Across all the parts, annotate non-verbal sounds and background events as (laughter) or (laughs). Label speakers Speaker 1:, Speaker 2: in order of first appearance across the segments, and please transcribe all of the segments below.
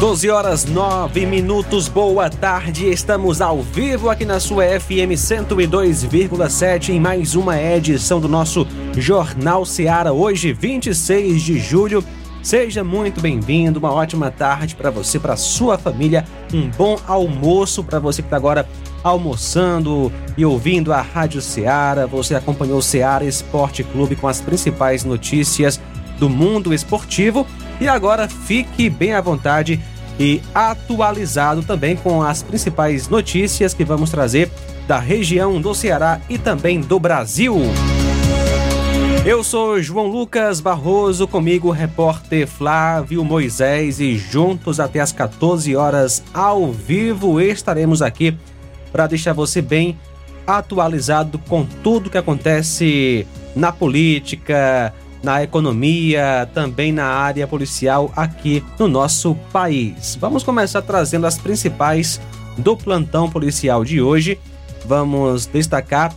Speaker 1: 12 horas 9 minutos, boa tarde. Estamos ao vivo aqui na sua FM 102,7 em mais uma edição do nosso Jornal Seara, hoje 26 de julho. Seja muito bem-vindo, uma ótima tarde para você, para sua família, um bom almoço para você que está agora almoçando e ouvindo a Rádio Seara. Você acompanhou o Seara Esporte Clube com as principais notícias do mundo esportivo e agora fique bem à vontade e atualizado também com as principais notícias que vamos trazer da região do Ceará e também do Brasil. Eu sou João Lucas Barroso, comigo o repórter Flávio Moisés e juntos até as 14 horas ao vivo estaremos aqui para deixar você bem atualizado com tudo que acontece na política, na economia, também na área policial aqui no nosso país. Vamos começar trazendo as principais do plantão policial de hoje. Vamos destacar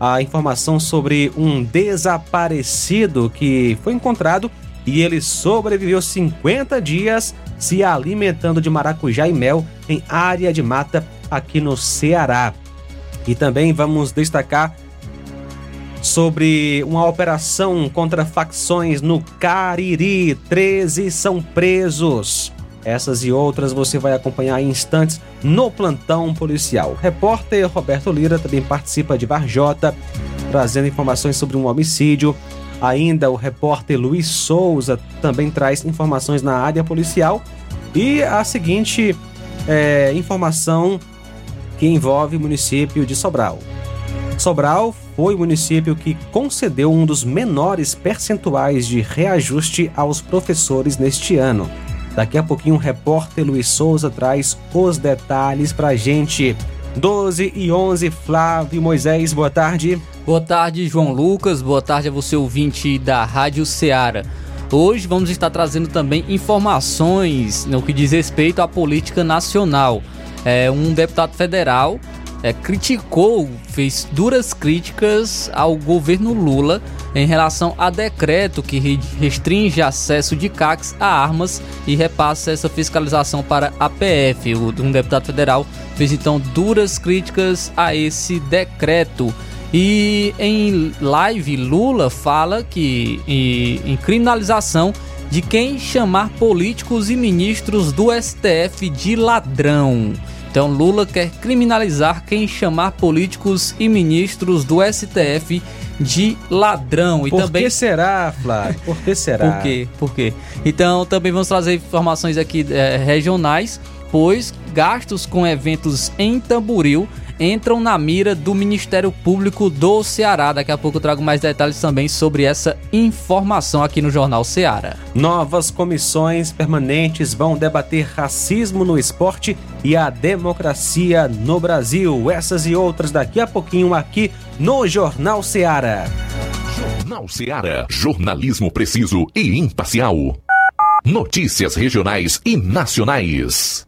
Speaker 1: a informação sobre um desaparecido que foi encontrado e ele sobreviveu 50 dias se alimentando de maracujá e mel em área de mata aqui no Ceará. E também vamos destacar sobre uma operação contra facções no Cariri. 13 são presos. Essas e outras você vai acompanhar em instantes no plantão policial. O repórter Roberto Lira também participa de Varjota, trazendo informações sobre um homicídio. Ainda o repórter Luiz Souza também traz informações na área policial. E a seguinte é, informação que envolve o município de Sobral. Sobral foi o município que concedeu um dos menores percentuais de reajuste aos professores neste ano. Daqui a pouquinho o repórter Luiz Souza traz os detalhes pra gente. 12 e 11, Flávio Moisés, boa tarde.
Speaker 2: Boa tarde, João Lucas, boa tarde a você ouvinte da Rádio Ceará. Hoje vamos estar trazendo também informações no que diz respeito à política nacional. É, um deputado federal é, criticou, fez duras críticas ao governo Lula em relação a decreto que restringe acesso de CACs a armas e repassa essa fiscalização para a PF. Um deputado federal fez então duras críticas a esse decreto. E em live, Lula fala que em, em criminalização de quem chamar políticos e ministros do STF de ladrão. Então Lula quer criminalizar quem chamar políticos e ministros do STF de ladrão.
Speaker 1: E Por também... que será, Flávio? Por que será?
Speaker 2: Por quê? Por quê? Então também vamos trazer informações aqui é, regionais, pois gastos com eventos em Tamboril entram na mira do Ministério Público do Ceará. Daqui a pouco eu trago mais detalhes também sobre essa informação aqui no Jornal Ceará.
Speaker 1: Novas comissões permanentes vão debater racismo no esporte e a democracia no Brasil. Essas e outras daqui a pouquinho aqui no Jornal Ceará.
Speaker 3: Jornal Ceará. Jornalismo preciso e imparcial. Notícias regionais e nacionais.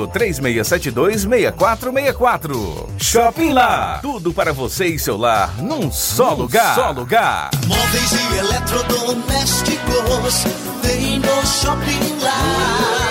Speaker 4: 3672 6464. Shopping Lá. Tudo para você e seu lar num só num lugar. Só lugar.
Speaker 5: Móveis e eletrodomésticos. Vem no Shopping Lá.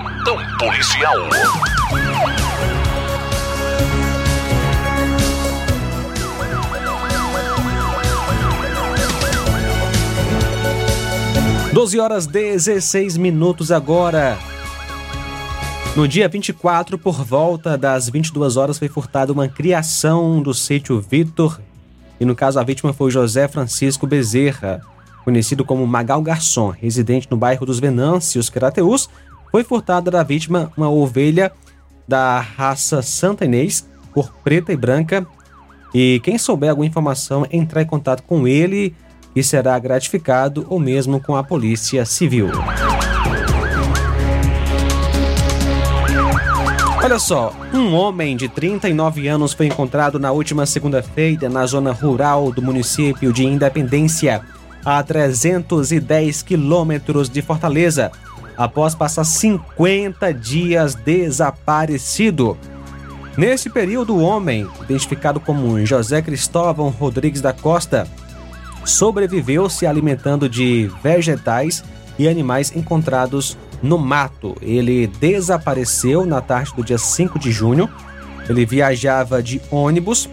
Speaker 3: policial.
Speaker 1: Doze horas 16 minutos agora. No dia 24, por volta das 22 horas, foi furtada uma criação do sítio Vitor. E no caso, a vítima foi José Francisco Bezerra, conhecido como Magal Garçom, residente no bairro dos Venâncios, Crateus. Foi furtada da vítima uma ovelha da raça Santa Inês, cor preta e branca. E quem souber alguma informação, entrar em contato com ele e será gratificado ou mesmo com a Polícia Civil. Olha só, um homem de 39 anos foi encontrado na última segunda-feira na zona rural do município de Independência, a 310 quilômetros de Fortaleza, após passar 50 dias desaparecido. Nesse período, o homem, identificado como José Cristóvão Rodrigues da Costa, sobreviveu se alimentando de vegetais e animais encontrados no mato. Ele desapareceu na tarde do dia 5 de junho. Ele viajava de ônibus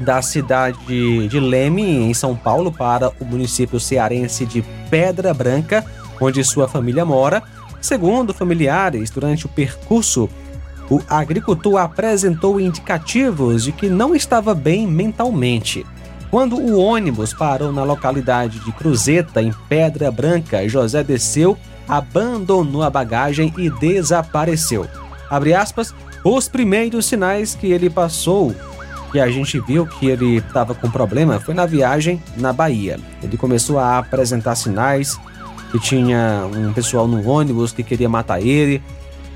Speaker 1: da cidade de Leme, em São Paulo, para o município cearense de Pedra Branca, onde sua família mora. Segundo familiares, durante o percurso, o agricultor apresentou indicativos de que não estava bem mentalmente. Quando o ônibus parou na localidade de Cruzeta, em Pedra Branca, José desceu, abandonou a bagagem e desapareceu. Abre aspas, os primeiros sinais que ele passou, que a gente viu que ele estava com problema, foi na viagem na Bahia. Ele começou a apresentar sinais que tinha um pessoal no ônibus que queria matar ele,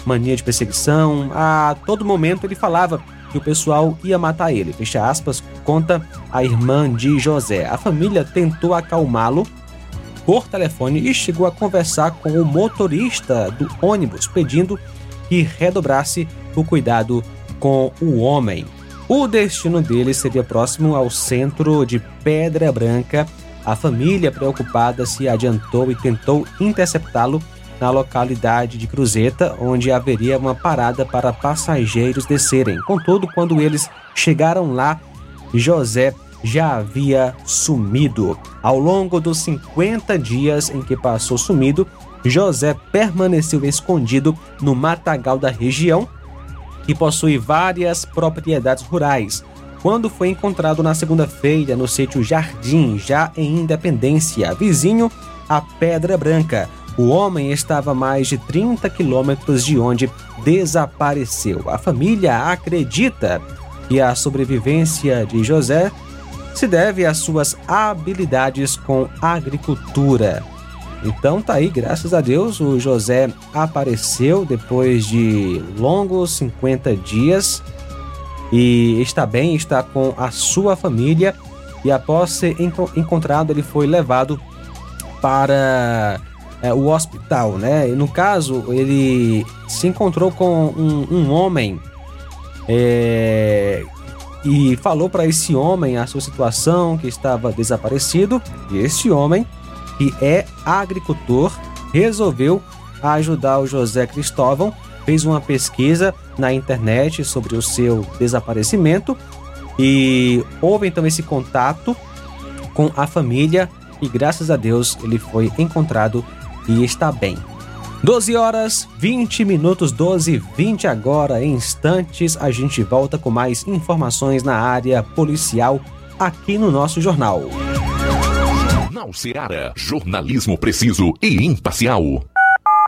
Speaker 1: mania de perseguição. A todo momento ele falava que o pessoal ia matar ele. Fecha aspas, conta a irmã de José. A família tentou acalmá-lo por telefone e chegou a conversar com o motorista do ônibus, pedindo que redobrasse o cuidado com o homem. O destino dele seria próximo ao centro de Pedra Branca. A família, preocupada, se adiantou e tentou interceptá-lo na localidade de Cruzeta, onde haveria uma parada para passageiros descerem. Contudo, quando eles chegaram lá, José já havia sumido. Ao longo dos 50 dias em que passou sumido, José permaneceu escondido no matagal da região, que possui várias propriedades rurais. Quando foi encontrado na segunda-feira no sítio Jardim, já em Independência, vizinho a Pedra Branca, o homem estava a mais de 30 quilômetros de onde desapareceu. A família acredita que a sobrevivência de José se deve às suas habilidades com agricultura. Então tá aí, graças a Deus, o José apareceu depois de longos 50 dias e está bem, está com a sua família e após ser encontrado ele foi levado para é, o hospital, né? E no caso ele se encontrou com um, um homem é, e falou para esse homem a sua situação, que estava desaparecido, e esse homem, que é agricultor, resolveu ajudar o José Cristóvão, fez uma pesquisa na internet sobre o seu desaparecimento e houve então esse contato com a família e graças a Deus ele foi encontrado e está bem. 12 horas 20 minutos, 12 e 20 agora. Em instantes, a gente volta com mais informações na área policial aqui no nosso jornal.
Speaker 3: Jornal Seara. Jornalismo preciso e imparcial.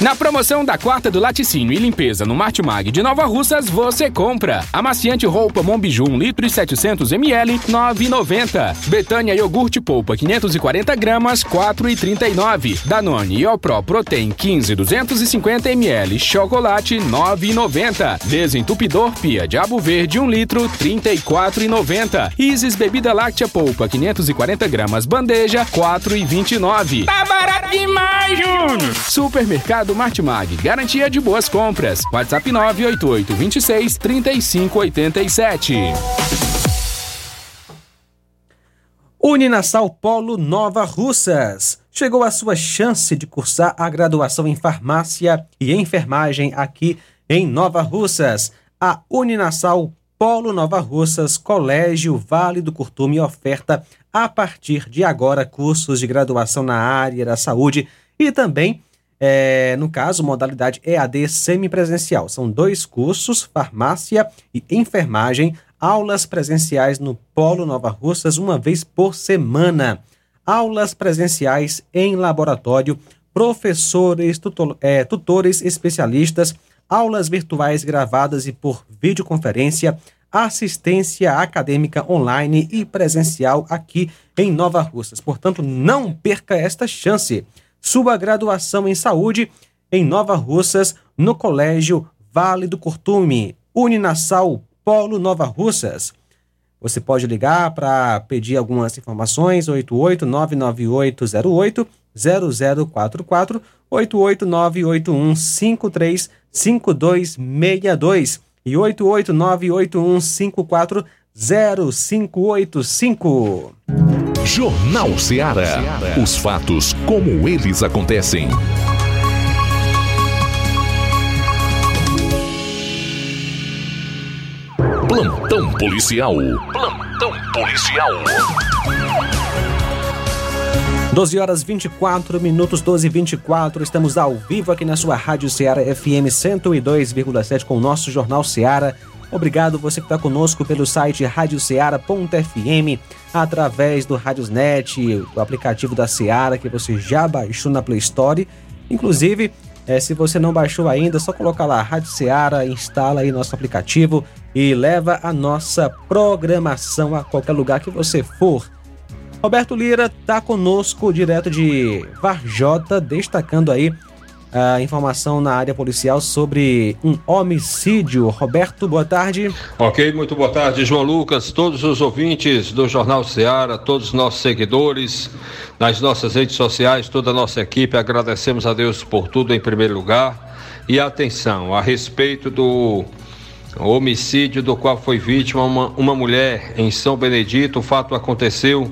Speaker 6: Na promoção da quarta do laticínio e limpeza no Martimag de Nova Russas, você compra. Amaciante roupa Mombiju 1 litro e 700 ml, 9,90. Betânia iogurte polpa 540 gramas, 4,39. Danone Iopro Protein 15 250 ml, chocolate 9,90. Desentupidor Pia Diabo Verde 1 litro, 34,90. Isis bebida láctea polpa 540 gramas, bandeja 4,29.
Speaker 7: Tá barato demais, Júnior!
Speaker 6: Supermercado Supermercado Martimag. Garantia de boas compras. WhatsApp 988 26 3587.
Speaker 1: Uninasal Polo Nova Russas. Chegou a sua chance de cursar a graduação em farmácia e enfermagem aqui em Nova Russas. A Uninasal Polo Nova Russas, Colégio Vale do Curtume oferta a partir de agora cursos de graduação na área da saúde e também é, no caso, modalidade EAD semipresencial. São dois cursos, farmácia e enfermagem, aulas presenciais no Polo Nova Russas uma vez por semana. Aulas presenciais em laboratório, professores, tutor, é, tutores especialistas, aulas virtuais gravadas e por videoconferência, assistência acadêmica online e presencial aqui em Nova Russas. Portanto, não perca esta chance. Sua graduação em saúde em Nova Russas, no Colégio Vale do Curtume, Uninasal Polo Nova Russas. Você pode ligar para pedir algumas informações, 8899808 0044 88981535262 e 88981540585.
Speaker 3: Jornal Ceará. Os fatos como eles acontecem. Plantão policial. Plantão policial.
Speaker 1: 12 horas 24 minutos, 12 e 24. Estamos ao vivo aqui na sua Rádio Ceará FM 102,7 com o nosso Jornal Ceará. Obrigado você que está conosco pelo site radioceara.fm, através do Radiosnet, o aplicativo da Ceará que você já baixou na Play Store. Inclusive, é, se você não baixou ainda, é só colocar lá Rádio Ceará, instala aí nosso aplicativo e leva a nossa programação a qualquer lugar que você for. Roberto Lira está conosco direto de Varjota, destacando aí a informação na área policial sobre um homicídio. Roberto, boa tarde.
Speaker 8: Ok, muito boa tarde, João Lucas, todos os ouvintes do Jornal Ceará, todos os nossos seguidores, nas nossas redes sociais, toda a nossa equipe, agradecemos a Deus por tudo em primeiro lugar. E atenção, a respeito do homicídio do qual foi vítima uma, uma mulher em São Benedito, o fato aconteceu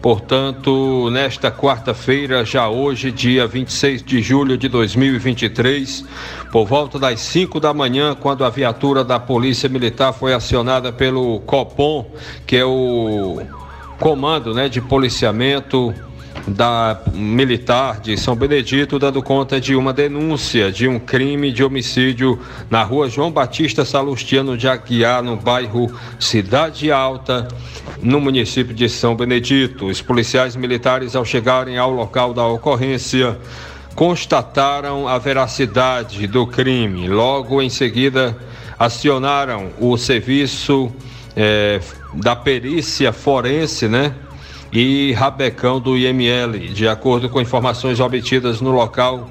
Speaker 8: Portanto, nesta quarta-feira, já hoje, dia 26 de julho de 2023, por volta das 5 da manhã, quando a viatura da Polícia Militar foi acionada pelo COPOM, que é o comando né, de policiamento da militar de São Benedito dando conta de uma denúncia de um crime de homicídio na rua João Batista Salustiano de Aguiar, no bairro Cidade Alta, no município de São Benedito. Os policiais militares, ao chegarem ao local da ocorrência, constataram a veracidade do crime. Logo em seguida, acionaram o serviço eh, da perícia forense, né? E rabecão do IML. De acordo com informações obtidas no local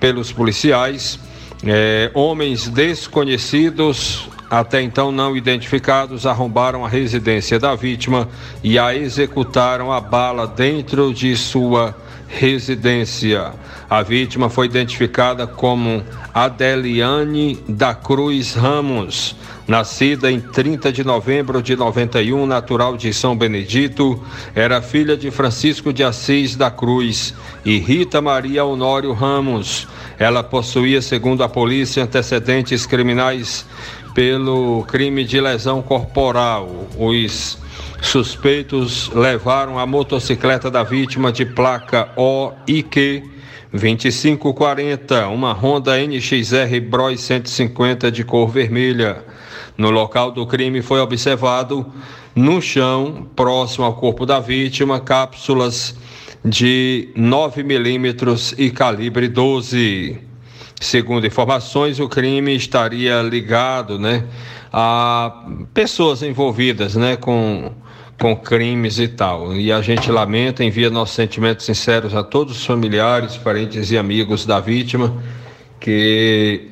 Speaker 8: pelos policiais, é, homens desconhecidos, até então não identificados, arrombaram a residência da vítima e a executaram a bala dentro de sua residência. A vítima foi identificada como Adeliane da Cruz Ramos, nascida em 30 de novembro de 91, natural de São Benedito, era filha de Francisco de Assis da Cruz e Rita Maria Honório Ramos. Ela possuía, segundo a polícia, antecedentes criminais pelo crime de lesão corporal. Os suspeitos levaram a motocicleta da vítima de placa OIQ 2540, uma Honda NXR Bros 150 de cor vermelha. No local do crime foi observado no chão, próximo ao corpo da vítima, cápsulas de 9 milímetros e calibre 12. Segundo informações, o crime estaria ligado, né, a pessoas envolvidas, né, com com crimes e tal. E a gente lamenta, envia nossos sentimentos sinceros a todos os familiares, parentes e amigos da vítima, que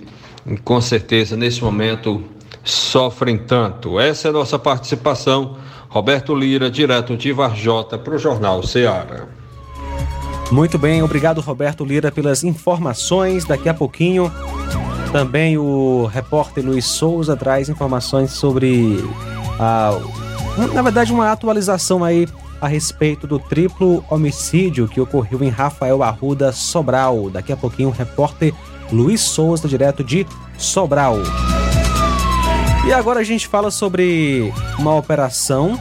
Speaker 8: com certeza nesse momento sofrem tanto. Essa é a nossa participação. Roberto Lira, direto de Varjota, para o Jornal Ceará.
Speaker 1: Muito bem, obrigado Roberto Lira pelas informações. Daqui a pouquinho também o repórter Luiz Souza traz informações sobre a, na verdade uma atualização aí a respeito do triplo homicídio que ocorreu em Rafael Arruda Sobral. Daqui a pouquinho o repórter Luiz Souza direto de Sobral. E agora a gente fala sobre uma operação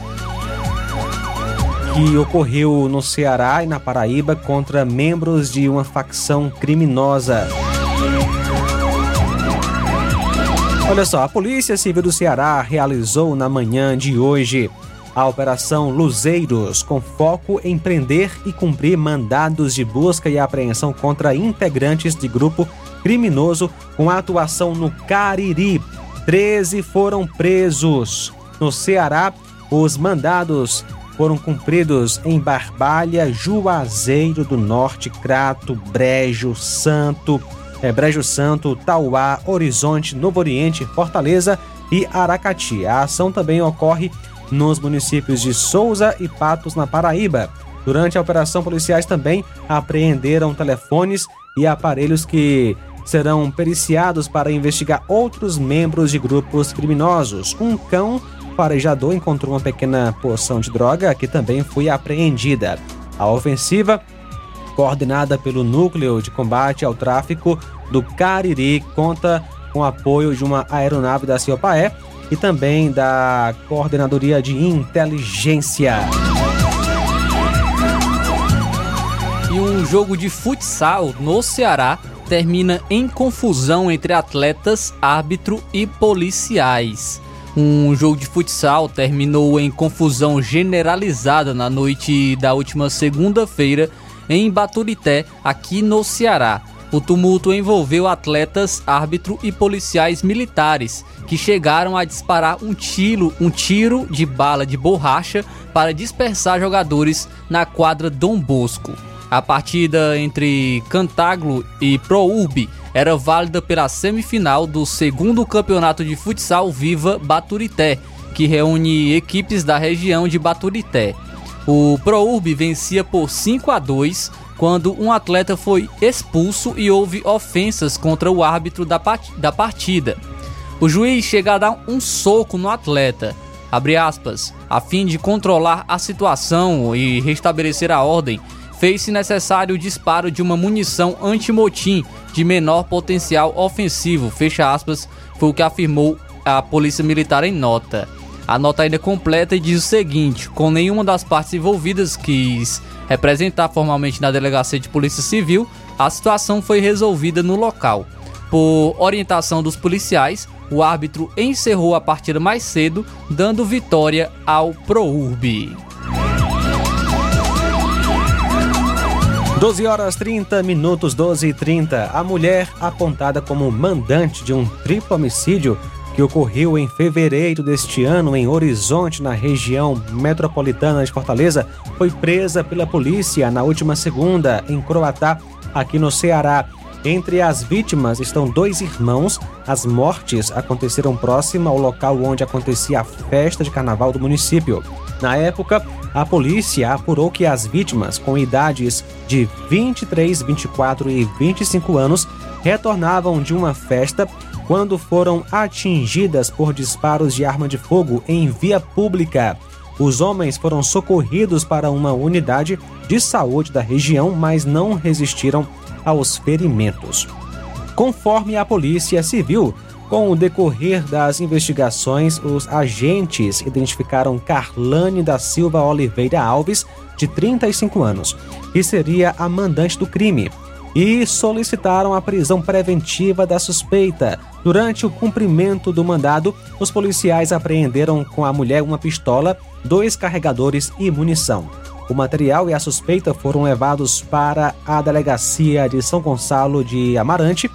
Speaker 1: que ocorreu no Ceará e na Paraíba contra membros de uma facção criminosa. Olha só, a Polícia Civil do Ceará realizou na manhã de hoje a Operação Luzeiros, com foco em prender e cumprir mandados de busca e apreensão contra integrantes de grupo criminoso com atuação no Cariri, 13 foram presos. no Ceará. Os mandados foram cumpridos em Barbalha, Juazeiro do Norte, Crato, Brejo, Santo, é, Brejo Santo, Tauá, Horizonte, Novo Oriente, Fortaleza e Aracati. A ação também ocorre nos municípios de Souza e Patos, na Paraíba. Durante a operação, policiais também apreenderam telefones e aparelhos que serão periciados para investigar outros membros de grupos criminosos. Um cão farejador encontrou uma pequena porção de droga que também foi apreendida. A ofensiva, coordenada pelo Núcleo de Combate ao Tráfico do Cariri, conta com apoio de uma aeronave da Ciopaé e também da Coordenadoria de Inteligência.
Speaker 2: E um jogo de futsal no Ceará termina em confusão entre atletas, árbitro e policiais. Um jogo de futsal terminou em confusão generalizada na noite da última segunda-feira em Baturité, aqui no Ceará. O tumulto envolveu atletas, árbitro e policiais militares que chegaram a disparar um tiro, um tiro de bala de borracha para dispersar jogadores na quadra Dom Bosco. A partida entre Cantaglo e Prourb era válida pela semifinal do segundo campeonato de futsal Viva Baturité, que reúne equipes da região de Baturité. O Prourb vencia por 5 a 2 quando um atleta foi expulso e houve ofensas contra o árbitro da, da partida. O juiz chega a dar um soco no atleta, aspas, a fim de controlar a situação e restabelecer a ordem, fez-se necessário o disparo de uma munição antimotim de menor potencial ofensivo, fecha aspas, foi o que afirmou a Polícia Militar em nota. A nota ainda completa e diz o seguinte: com nenhuma das partes envolvidas quis representar formalmente na delegacia de Polícia Civil, a situação foi resolvida no local. Por orientação dos policiais, o árbitro encerrou a partida mais cedo, dando vitória ao Prourb.
Speaker 1: 12 horas 30 minutos, 12 e 30. A mulher apontada como mandante de um triplo homicídio que ocorreu em fevereiro deste ano em Horizonte, na região metropolitana de Fortaleza, foi presa pela polícia na última segunda em Croatá, aqui no Ceará. Entre as vítimas estão dois irmãos. As mortes aconteceram próxima ao local onde acontecia a festa de carnaval do município. Na época, a polícia apurou que as vítimas, com idades de 23, 24 e 25 anos, retornavam de uma festa quando foram atingidas por disparos de arma de fogo em via pública. Os homens foram socorridos para uma unidade de saúde da região, mas não resistiram aos ferimentos. Conforme a Polícia Civil, com o decorrer das investigações, os agentes identificaram Carlane da Silva Oliveira Alves, de 35 anos, que seria a mandante do crime, e solicitaram a prisão preventiva da suspeita. Durante o cumprimento do mandado, os policiais apreenderam com a mulher uma pistola, dois carregadores e munição. O material e a suspeita foram levados para a delegacia de São Gonçalo de Amarante,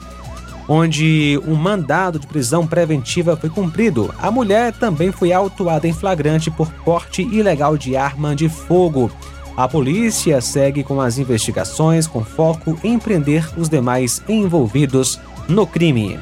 Speaker 1: onde um mandado de prisão preventiva foi cumprido. A mulher também foi autuada em flagrante por porte ilegal de arma de fogo. A polícia segue com as investigações com foco em prender os demais envolvidos no crime.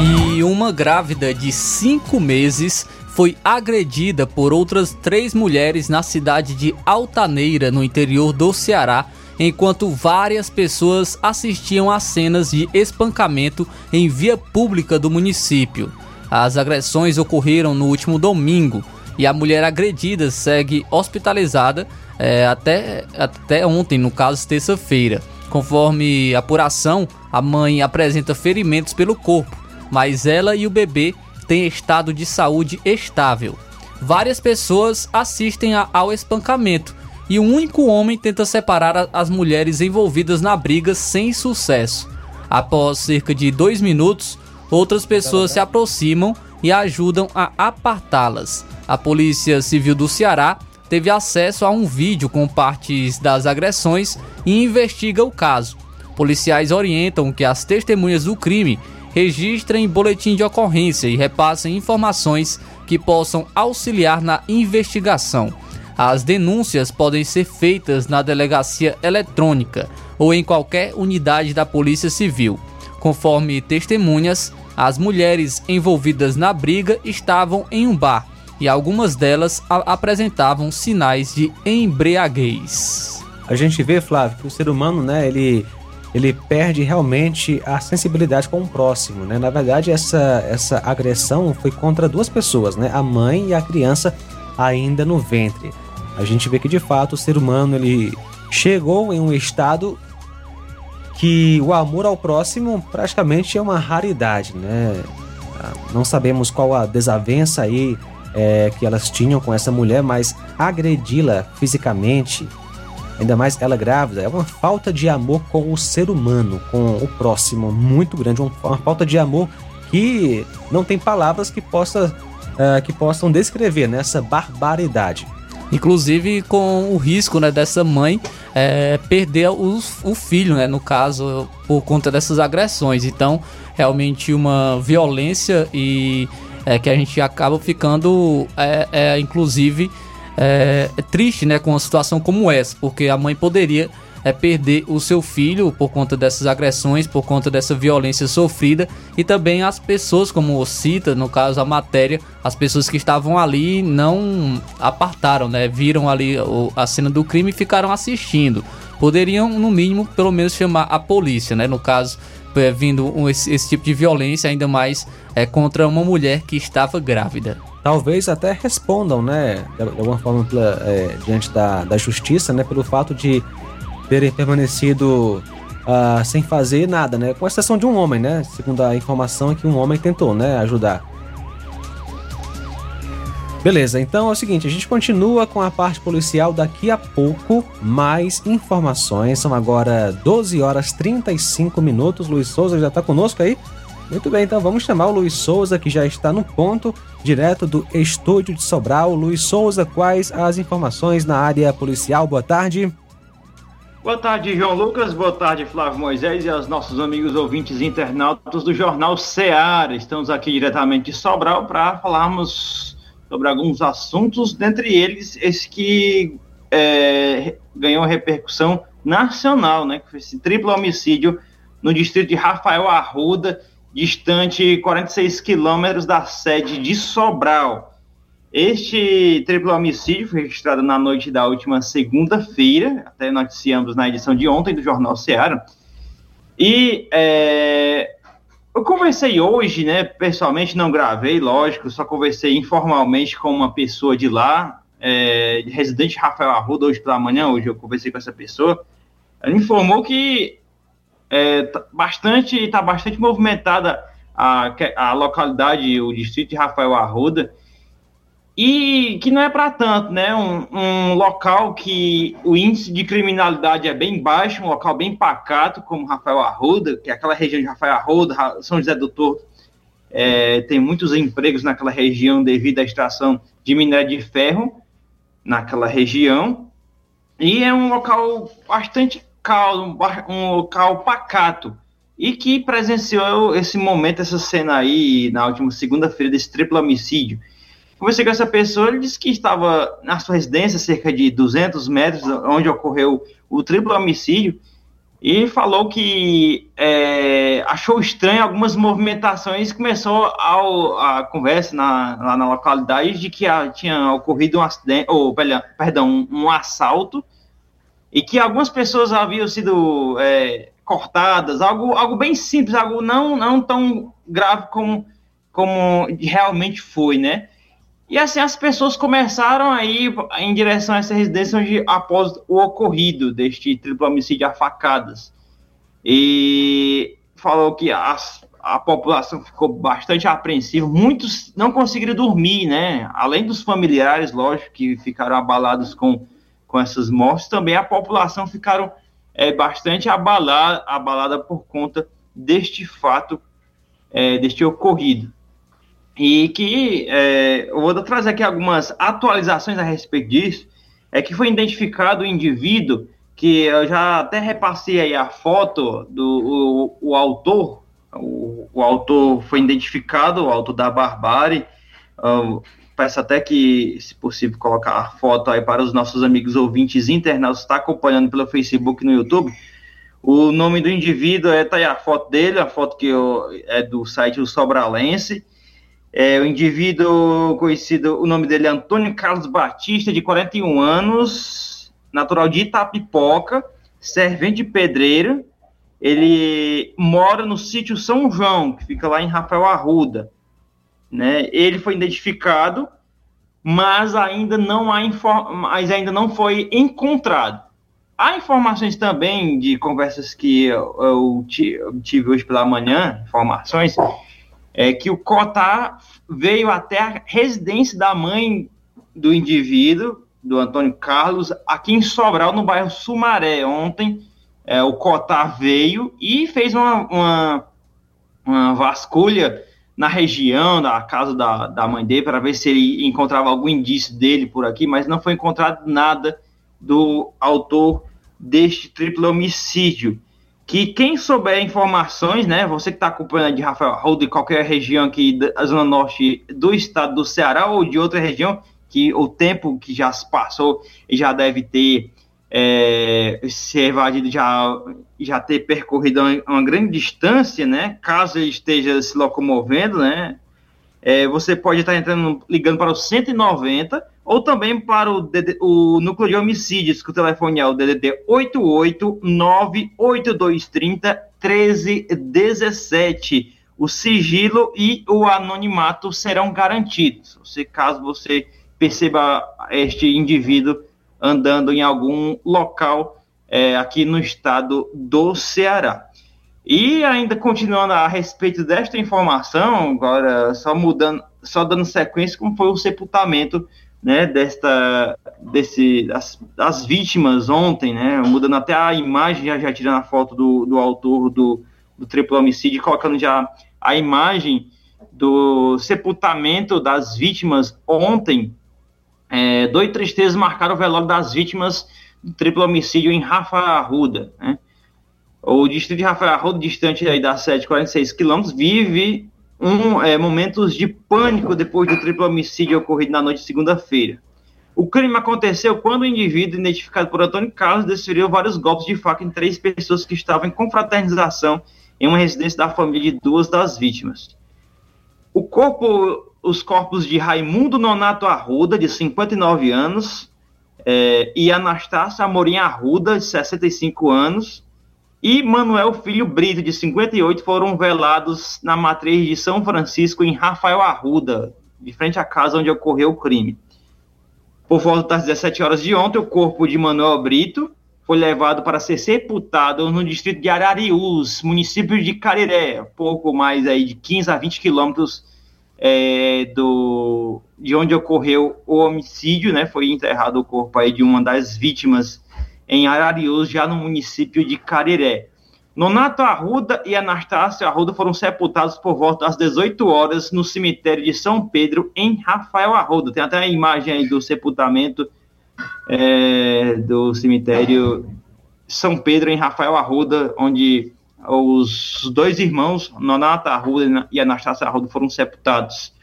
Speaker 2: E uma grávida de cinco meses foi agredida por outras três mulheres na cidade de Altaneira, no interior do Ceará, enquanto várias pessoas assistiam a cenas de espancamento em via pública do município. As agressões ocorreram no último domingo e a mulher agredida segue hospitalizada é, até, até ontem, no caso terça-feira. Conforme apuração, a mãe apresenta ferimentos pelo corpo, mas ela e o bebê tem estado de saúde estável. Várias pessoas assistem a, ao espancamento e um único homem tenta separar as mulheres envolvidas na briga sem sucesso. Após cerca de dois minutos, outras pessoas se aproximam e ajudam a apartá-las. A Polícia Civil do Ceará teve acesso a um vídeo com partes das agressões e investiga o caso. Policiais orientam que as testemunhas do crime registrem boletim de ocorrência e repassem informações que possam auxiliar na investigação. As denúncias podem ser feitas na delegacia eletrônica ou em qualquer unidade da Polícia Civil. Conforme testemunhas, as mulheres envolvidas na briga estavam em um bar e algumas delas apresentavam sinais de embriaguez.
Speaker 1: A gente vê, Flávio, que o ser humano, né, ele ele perde realmente a sensibilidade com o próximo, né? Na verdade, essa, essa agressão foi contra duas pessoas, né? A mãe e a criança ainda no ventre. A gente vê que de fato o ser humano ele chegou em um estado que o amor ao próximo praticamente é uma raridade, né? Não sabemos qual a desavença aí é, que elas tinham com essa mulher, mas agredi-la fisicamente, ainda mais ela grávida, é uma falta de amor com o ser humano, com o próximo, muito grande, uma falta de amor que não tem palavras que, possa, uh, que possam descrever nessa né, barbaridade.
Speaker 2: Inclusive com o risco né, dessa mãe é, perder o, o filho, né, no caso, por conta dessas agressões. Então, realmente uma violência e é, que a gente acaba ficando, é, é inclusive, é, triste, né, com uma situação como essa, porque a mãe poderia é, perder o seu filho por conta dessas agressões, por conta dessa violência sofrida. E também as pessoas, como cita, no caso a matéria, as pessoas que estavam ali não apartaram, né, viram ali o, a cena do crime e ficaram assistindo. Poderiam, no mínimo, pelo menos chamar a polícia, né, no caso é, vindo um, esse, esse, tipo de violência, ainda mais é, contra uma mulher que estava grávida.
Speaker 1: Talvez até respondam, né, de alguma forma pela, é, diante da, da justiça, né, pelo fato de terem permanecido uh, sem fazer nada, né, com exceção de um homem, né, segundo a informação é que um homem tentou, né, ajudar. Beleza, então é o seguinte, a gente continua com a parte policial daqui a pouco, mais informações, são agora 12 horas 35 minutos, Luiz Souza já está conosco aí? Muito bem, então vamos chamar o Luiz Souza, que já está no ponto, direto do estúdio de Sobral. Luiz Souza, quais as informações na área policial? Boa tarde.
Speaker 9: Boa tarde, João Lucas. Boa tarde, Flávio Moisés e aos nossos amigos ouvintes internautas do Jornal Seara. Estamos aqui diretamente de Sobral para falarmos sobre alguns assuntos, dentre eles esse que é, ganhou repercussão nacional, né? Que foi esse triplo homicídio no distrito de Rafael Arruda, distante 46 quilômetros da sede de Sobral. Este triplo homicídio foi registrado na noite da última segunda-feira, até noticiamos na edição de ontem do Jornal Ceará. E é, eu conversei hoje, né? Pessoalmente não gravei, lógico, só conversei informalmente com uma pessoa de lá, é, residente Rafael Arruda, hoje pela manhã, hoje eu conversei com essa pessoa. Ela informou que é, tá bastante está bastante movimentada a, a localidade, o distrito de Rafael Arruda, e que não é para tanto, né? Um, um, local que o índice de criminalidade é bem baixo, um local bem pacato, como Rafael Arruda, que é aquela região de Rafael Arruda, São José do Torto, é, tem muitos empregos naquela região devido à extração de minério de ferro naquela região, e é um local bastante local, um local pacato e que presenciou esse momento, essa cena aí na última segunda-feira desse triplo homicídio. Conversei com essa pessoa, ele disse que estava na sua residência, cerca de 200 metros, onde ocorreu o triplo homicídio, e falou que é, achou estranho algumas movimentações. Começou ao, a conversa na, lá na localidade de que a, tinha ocorrido um acidente, ou, perdão, um, um assalto e que algumas pessoas haviam sido é, cortadas, algo, algo bem simples, algo não, não tão grave como, como realmente foi, né? E assim as pessoas começaram a ir em direção a essa residência onde, após o ocorrido deste triplo homicídio a facadas. E falou que as, a população ficou bastante apreensiva, muitos não conseguiram dormir, né? Além dos familiares, lógico, que ficaram abalados com com essas mortes, também a população ficaram é, bastante abalada, abalada por conta deste fato, é, deste ocorrido. E que é, eu vou trazer aqui algumas atualizações a respeito disso, é que foi identificado o indivíduo que eu já até repassei aí a foto do o, o autor O, o autor foi identificado, o autor da barbárie. Uh, peço até que, se possível, colocar a foto aí para os nossos amigos ouvintes internautas que está acompanhando pelo Facebook e no YouTube. O nome do indivíduo é tá aí a foto dele, a foto que eu, é do site do Sobralense. É, o indivíduo conhecido, o nome dele é Antônio Carlos Batista, de 41 anos, natural de Itapipoca, servente de pedreiro. Ele mora no sítio São João, que fica lá em Rafael Arruda. Né? Ele foi identificado, mas ainda não há mas ainda não foi encontrado. Há informações também de conversas que eu, eu tive hoje pela manhã, informações é que o Cotá veio até a residência da mãe do indivíduo, do Antônio Carlos, aqui em Sobral, no bairro Sumaré. Ontem, é, o Cotá veio e fez uma, uma, uma, vasculha na região, da casa da, da mãe dele, para ver se ele encontrava algum indício dele por aqui, mas não foi encontrado nada do autor deste triplo homicídio que quem souber informações, né, você que está acompanhando de Rafael ou de qualquer região aqui da Zona Norte do estado do Ceará ou de outra região, que o tempo que já se passou e já deve ter é, se evadido, já, já ter percorrido uma, uma, grande distância, né, caso ele esteja se locomovendo, né, é, você pode estar entrando, ligando para o 190 ou também para o, DD, o núcleo de homicídios, que o telefone é o DDD 88982301317. O sigilo e o anonimato serão garantidos. Se caso você perceba este indivíduo andando em algum local é, aqui no estado do Ceará. E ainda continuando a respeito desta informação, agora só mudando, só dando sequência, como foi o sepultamento né, desta, desse, das, das, vítimas ontem, né, mudando até a imagem, já, já tirando a foto do, do autor do, do triplo homicídio, colocando já a imagem do sepultamento das vítimas ontem. É, dois tristezas marcaram o velório das vítimas do triplo homicídio em Rafa Arruda. Né? O distrito de Rafael Arruda, distante aí da sede, 46 quilômetros, vive um, é, momentos de pânico depois do triplo homicídio ocorrido na noite de segunda-feira. O crime aconteceu quando o indivíduo, identificado por Antônio Carlos, desferiu vários golpes de faca em três pessoas que estavam em confraternização em uma residência da família de duas das vítimas. O corpo, os corpos de Raimundo Nonato Arruda, de 59 anos, é, e Anastácia Amorim Arruda, de 65 anos, e Manuel Filho Brito, de 58, foram velados na matriz de São Francisco, em Rafael Arruda, de frente à casa onde ocorreu o crime. Por volta das 17 horas de ontem, o corpo de Manuel Brito foi levado para ser sepultado no distrito de Arariús, município de Cariré, pouco mais aí de 15 a 20 quilômetros é, do, de onde ocorreu o homicídio, né? Foi enterrado o corpo aí de uma das vítimas em Arariús, já no município de Cariré. Nonato Arruda e Anastácio Arruda foram sepultados por volta das 18 horas no cemitério de São Pedro, em Rafael Arruda. Tem até a imagem aí do sepultamento é, do cemitério São Pedro, em Rafael Arruda, onde os dois irmãos, Nonato Arruda e Anastácio Arruda, foram sepultados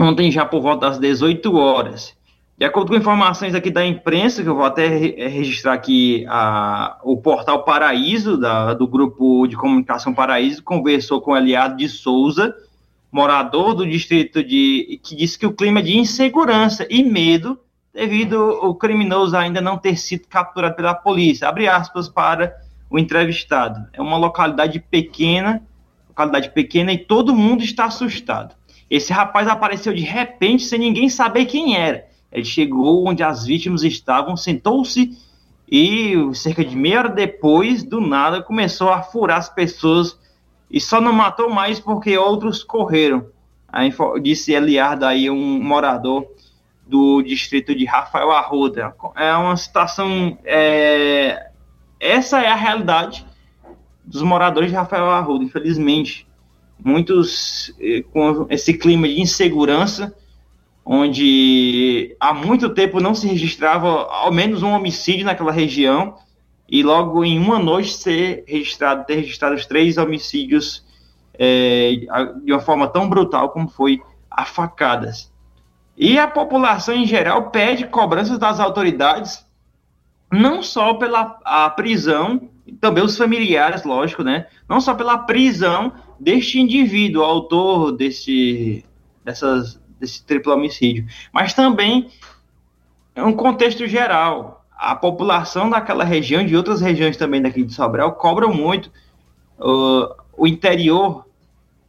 Speaker 9: ontem já por volta das 18 horas. De acordo com informações aqui da imprensa, que eu vou até eh, registrar aqui, a, o portal Paraíso, da, do grupo de comunicação Paraíso, conversou com Eliado de Souza, morador do distrito de. que disse que o clima é de insegurança e medo devido ao criminoso ainda não ter sido capturado pela polícia. Abre aspas para o entrevistado. É uma localidade pequena, localidade pequena e todo mundo está assustado. Esse rapaz apareceu de repente sem ninguém saber quem era ele chegou onde as vítimas estavam, sentou-se e cerca de meia hora depois, do nada, começou a furar as pessoas e só não matou mais porque outros correram. Aí, disse Eliardo aí, um morador do distrito de Rafael Arruda. É uma situação. É... Essa é a realidade dos moradores de Rafael Arruda, infelizmente. Muitos eh, com esse clima de insegurança onde há muito tempo não se registrava ao menos um homicídio naquela região e logo em uma noite ser registrado, ter registrado três homicídios é, de uma forma tão brutal como foi a facadas. E a população em geral pede cobranças das autoridades, não só pela a prisão, também os familiares, lógico, né? Não só pela prisão deste indivíduo, autor desse, dessas, desse triplo homicídio, mas também um contexto geral a população daquela região, de outras regiões também daqui de Sobral, cobram muito. Uh, o interior,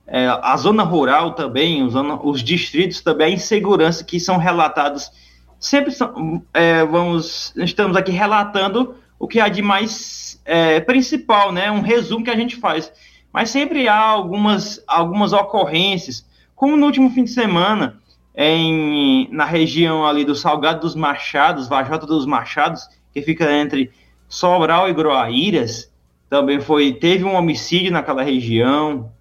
Speaker 9: é, a zona rural também, os, os, distritos também, a insegurança que são relatados. Sempre são, é, vamos, estamos aqui relatando o que há de mais é, principal, né? Um resumo que a gente faz. Mas sempre há algumas, algumas ocorrências, como no último fim de semana, em, na região ali do Salgado dos Machados, Vajota dos Machados, que fica entre Sobral e Groaíras, também foi teve um homicídio naquela região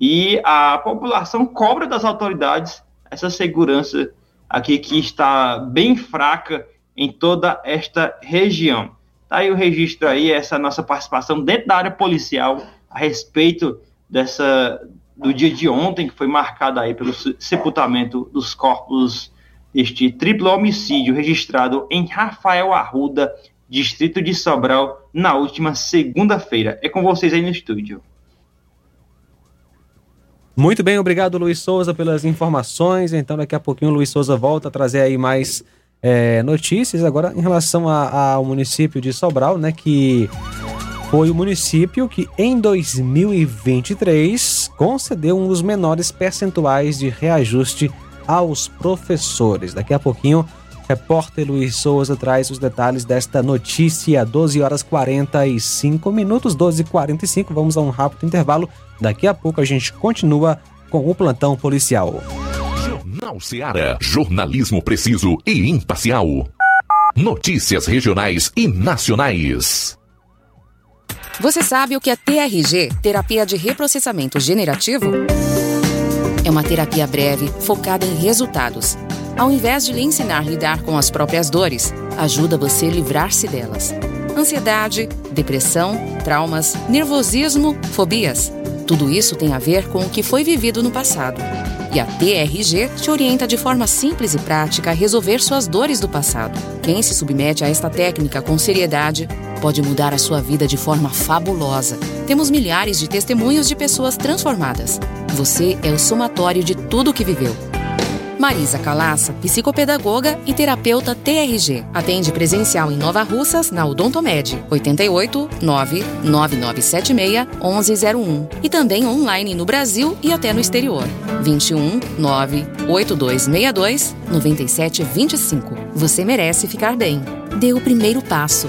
Speaker 9: e a população cobra das autoridades essa segurança aqui que está bem fraca em toda esta região. Tá aí o registro aí, essa nossa participação dentro da área policial a respeito dessa do dia de ontem, que foi marcada aí pelo sepultamento dos corpos deste triplo homicídio registrado em Rafael Arruda, distrito de Sobral, na última segunda-feira. É com vocês aí no estúdio.
Speaker 1: Muito bem, obrigado Luiz Souza pelas informações. Então daqui a pouquinho o Luiz Souza volta a trazer aí mais é, notícias agora em relação ao município de Sobral, né, que foi o município que, em 2023, concedeu um dos menores percentuais de reajuste aos professores. Daqui a pouquinho, repórter Luiz Souza traz os detalhes desta notícia. 12 horas 45 minutos, 12 e 45 Vamos a um rápido intervalo. Daqui a pouco a gente continua com o plantão policial.
Speaker 3: Jornal Seara. Jornalismo preciso e imparcial. Notícias regionais e nacionais.
Speaker 10: Você sabe o que é TRG, terapia de reprocessamento generativo? É uma terapia breve, focada em resultados. Ao invés de lhe ensinar a lidar com as próprias dores, ajuda você a livrar-se delas. Ansiedade, depressão, traumas, nervosismo, fobias. Tudo isso tem a ver com o que foi vivido no passado. E a TRG te orienta de forma simples e prática a resolver suas dores do passado. Quem se submete a esta técnica com seriedade pode mudar a sua vida de forma fabulosa. Temos milhares de testemunhos de pessoas transformadas. Você é o somatório de tudo o que viveu. Marisa Calaça, psicopedagoga e terapeuta TRG. Atende presencial em Nova Russas, na Odontomed, 88 99976 1101. E também online no Brasil e até no exterior, 21 98262 9725. Você merece ficar bem. Dê o primeiro passo.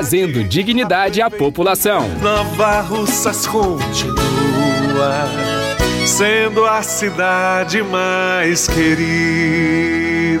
Speaker 6: trazendo dignidade à população.
Speaker 11: Nova Russas continua sendo a cidade mais querida.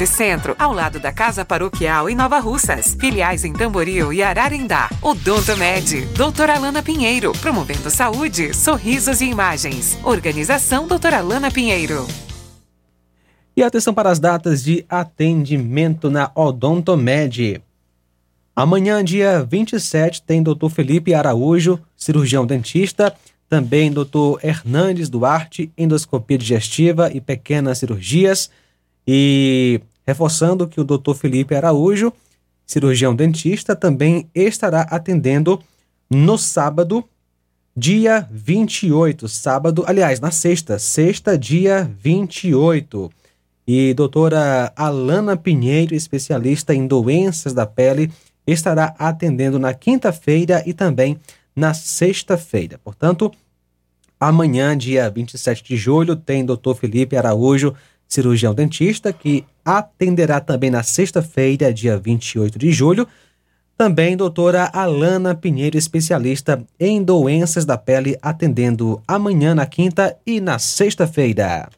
Speaker 12: 13 Centro, ao lado da Casa Paroquial em Nova Russas. Filiais em Tamboril e Ararendá. Odonto Med, doutora Alana Pinheiro, promovendo saúde, sorrisos e imagens. Organização doutora Alana Pinheiro.
Speaker 1: E atenção para as datas de atendimento na Odontomed. Amanhã, dia 27, tem Dr. Felipe Araújo, cirurgião dentista. Também Dr. Hernandes Duarte, endoscopia digestiva e pequenas cirurgias. E Reforçando que o Dr. Felipe Araújo, cirurgião dentista, também estará atendendo no sábado, dia 28. Sábado, aliás, na sexta, sexta, dia 28. E doutora Alana Pinheiro, especialista em doenças da pele, estará atendendo na quinta-feira e também na sexta-feira. Portanto, amanhã, dia 27 de julho, tem doutor Felipe Araújo, cirurgião dentista, que atenderá também na sexta-feira, dia 28 de julho. Também doutora Alana Pinheiro, especialista em doenças da pele, atendendo amanhã na quinta e na sexta-feira.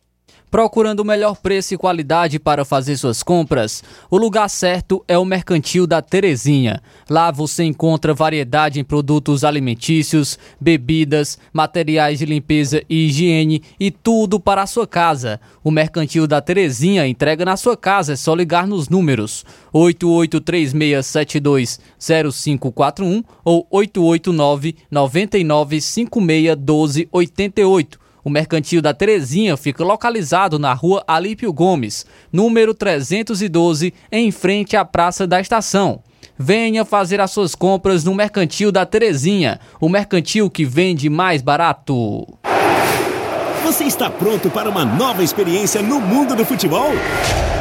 Speaker 2: Procurando o melhor preço e qualidade para fazer suas compras? O lugar certo é o Mercantil da Terezinha. Lá você encontra variedade em produtos alimentícios, bebidas, materiais de limpeza e higiene e tudo para a sua casa. O Mercantil da Terezinha entrega na sua casa, é só ligar nos números 8836720541 ou 889 9956 1288 o Mercantil da Terezinha fica localizado na rua Alípio Gomes, número 312, em frente à Praça da Estação. Venha fazer as suas compras no Mercantil da Terezinha, o mercantil que vende mais barato.
Speaker 13: Você está pronto para uma nova experiência no mundo do futebol?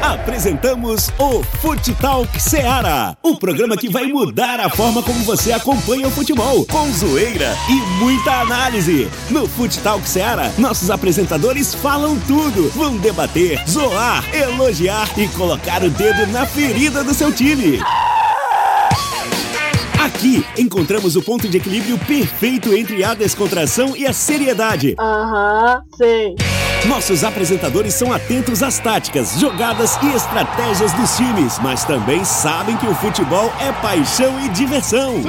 Speaker 13: Apresentamos o Fute Talk Seara, o programa que vai mudar a forma como você acompanha o futebol, com zoeira e muita análise. No Fute Talk Seara, nossos apresentadores falam tudo, vão debater, zoar, elogiar e colocar o dedo na ferida do seu time. Aqui encontramos o ponto de equilíbrio perfeito entre a descontração e a seriedade.
Speaker 14: Aham, sei.
Speaker 13: Nossos apresentadores são atentos às táticas, jogadas e estratégias dos times, mas também sabem que o futebol é paixão e diversão.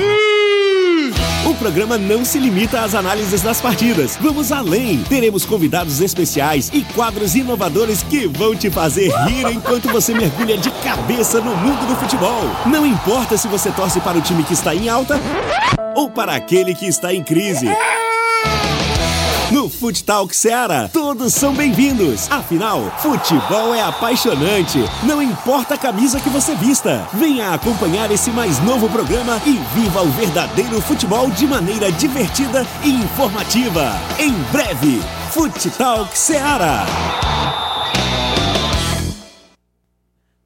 Speaker 13: O programa não se limita às análises das partidas. Vamos além. Teremos convidados especiais e quadros inovadores que vão te fazer rir enquanto você mergulha de cabeça no mundo do futebol. Não importa se você torce para o time que está em alta ou para aquele que está em crise. No Fute Talk Seara, todos são bem-vindos. Afinal, futebol é apaixonante. Não importa a camisa que você vista. Venha acompanhar esse mais novo programa e viva o verdadeiro futebol de maneira divertida e informativa. Em breve, Fute Talk Seara.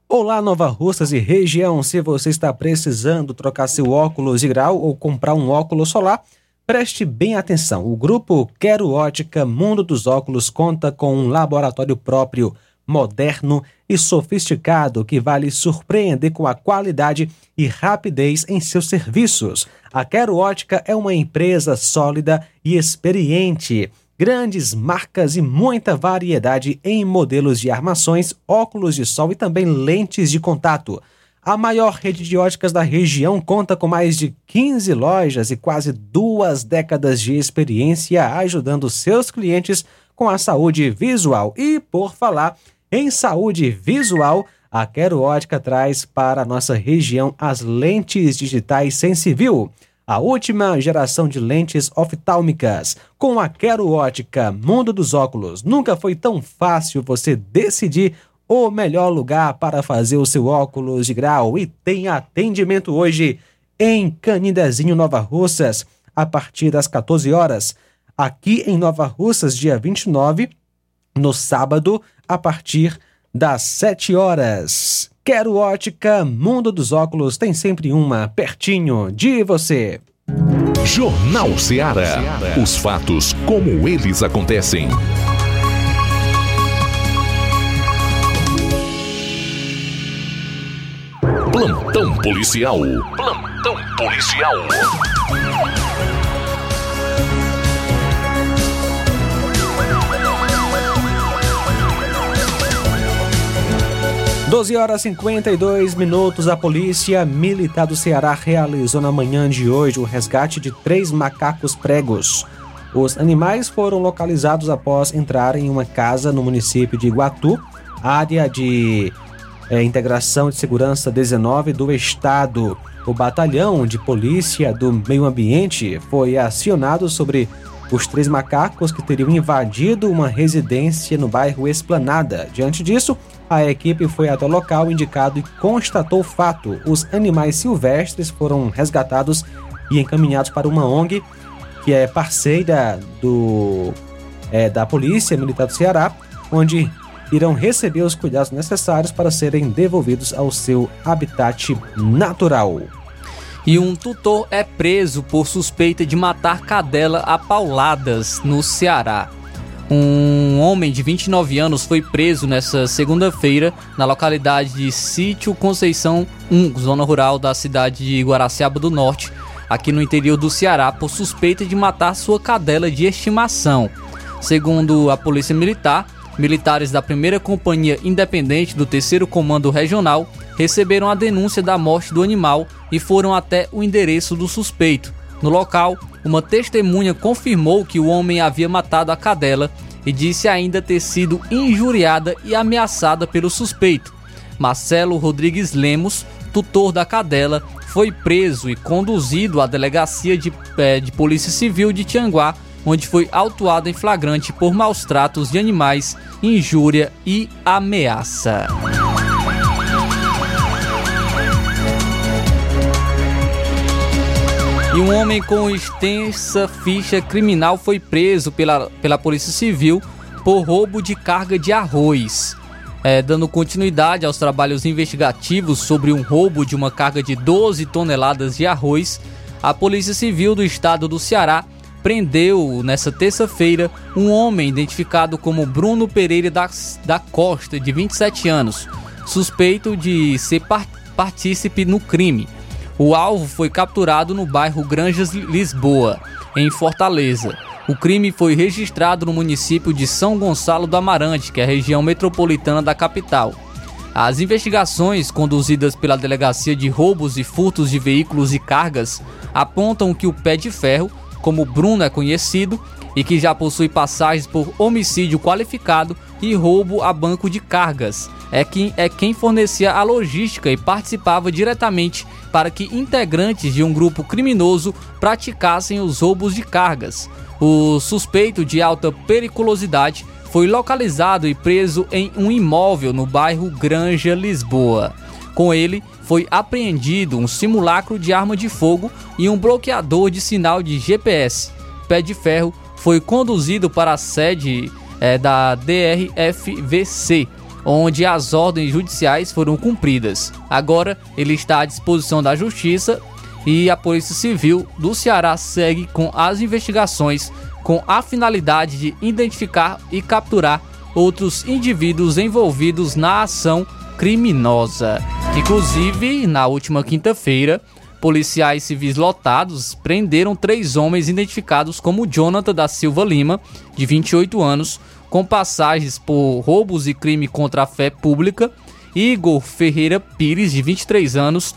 Speaker 1: Olá, Nova Russas e região. Se você está precisando trocar seu óculos de grau ou comprar um óculos solar, Preste bem atenção. O grupo Quero Ótica Mundo dos Óculos conta com um laboratório próprio, moderno e sofisticado que vai lhe surpreender com a qualidade e rapidez em seus serviços. A Quero Ótica é uma empresa sólida e experiente. Grandes marcas e muita variedade em modelos de armações, óculos de sol e também lentes de contato. A maior rede de óticas da região conta com mais de 15 lojas e quase duas décadas de experiência ajudando seus clientes com a saúde visual. E por falar em saúde visual, a Quero Ótica traz para a nossa região as lentes digitais Sensivil, a última geração de lentes oftálmicas. Com a Quero Ótica Mundo dos Óculos, nunca foi tão fácil você decidir o melhor lugar para fazer o seu óculos de grau e tem atendimento hoje em Canindezinho, Nova Russas, a partir das 14 horas. Aqui em Nova Russas, dia 29, no sábado, a partir das 7 horas. Quero ótica, Mundo dos Óculos tem sempre uma pertinho de você.
Speaker 3: Jornal Ceará. Os fatos como eles acontecem. Plantão policial. Plantão policial.
Speaker 1: Doze horas e 52 minutos. A Polícia Militar do Ceará realizou na manhã de hoje o resgate de três macacos pregos. Os animais foram localizados após entrarem em uma casa no município de Iguatu, área de é, Integração de Segurança 19 do Estado. O Batalhão de Polícia do Meio Ambiente foi acionado sobre os três macacos que teriam invadido uma residência no bairro Esplanada. Diante disso, a equipe foi até o local indicado e constatou o fato. Os animais silvestres foram resgatados e encaminhados para uma ONG que é parceira do é, da Polícia Militar do Ceará, onde irão receber os cuidados necessários para serem devolvidos ao seu habitat natural.
Speaker 2: E um tutor é preso por suspeita de matar cadela a pauladas no Ceará. Um homem de 29 anos foi preso nesta segunda-feira na localidade de Sítio Conceição 1, zona rural da cidade de Guaraciaba do Norte, aqui no interior do Ceará, por suspeita de matar sua cadela de estimação. Segundo a Polícia Militar, militares da primeira Companhia Independente do Terceiro Comando Regional receberam a denúncia da morte do animal e foram até o endereço do suspeito. No local, uma testemunha confirmou que o homem havia matado a cadela e disse ainda ter sido injuriada e ameaçada pelo suspeito. Marcelo Rodrigues Lemos, tutor da cadela, foi preso e conduzido à delegacia de, é, de Polícia Civil de Tianguá onde foi autuado em flagrante por maus tratos de animais, injúria e ameaça. E um homem com extensa ficha criminal foi preso pela, pela Polícia Civil por roubo de carga de arroz. É, dando continuidade aos trabalhos investigativos sobre um roubo de uma carga de 12 toneladas de arroz, a Polícia Civil do Estado do Ceará prendeu nessa terça-feira um homem identificado como Bruno Pereira da, da Costa, de 27 anos, suspeito de ser par partícipe no crime. O alvo foi capturado no bairro Granjas Lisboa, em Fortaleza. O crime foi registrado no município de São Gonçalo do Amarante, que é a região metropolitana da capital. As investigações conduzidas pela Delegacia de Roubos e Furtos de Veículos e Cargas apontam que o pé de ferro como Bruno é conhecido e que já possui passagens por homicídio qualificado e roubo a banco de cargas. É quem, é quem fornecia a logística e participava diretamente para que integrantes de um grupo criminoso praticassem os roubos de cargas. O suspeito de alta periculosidade foi localizado e preso em um imóvel no bairro Granja, Lisboa. Com ele foi apreendido um simulacro de arma de fogo e um bloqueador de sinal de GPS. Pé de Ferro foi conduzido para a sede é, da DRFVC, onde as ordens judiciais foram cumpridas. Agora ele está à disposição da Justiça e a Polícia Civil do Ceará segue com as investigações com a finalidade de identificar e capturar outros indivíduos envolvidos na ação criminosa. Inclusive, na última quinta-feira, policiais civis lotados prenderam três homens identificados como Jonathan da Silva Lima, de 28 anos, com passagens por roubos e crime contra a fé pública, Igor Ferreira Pires, de 23 anos,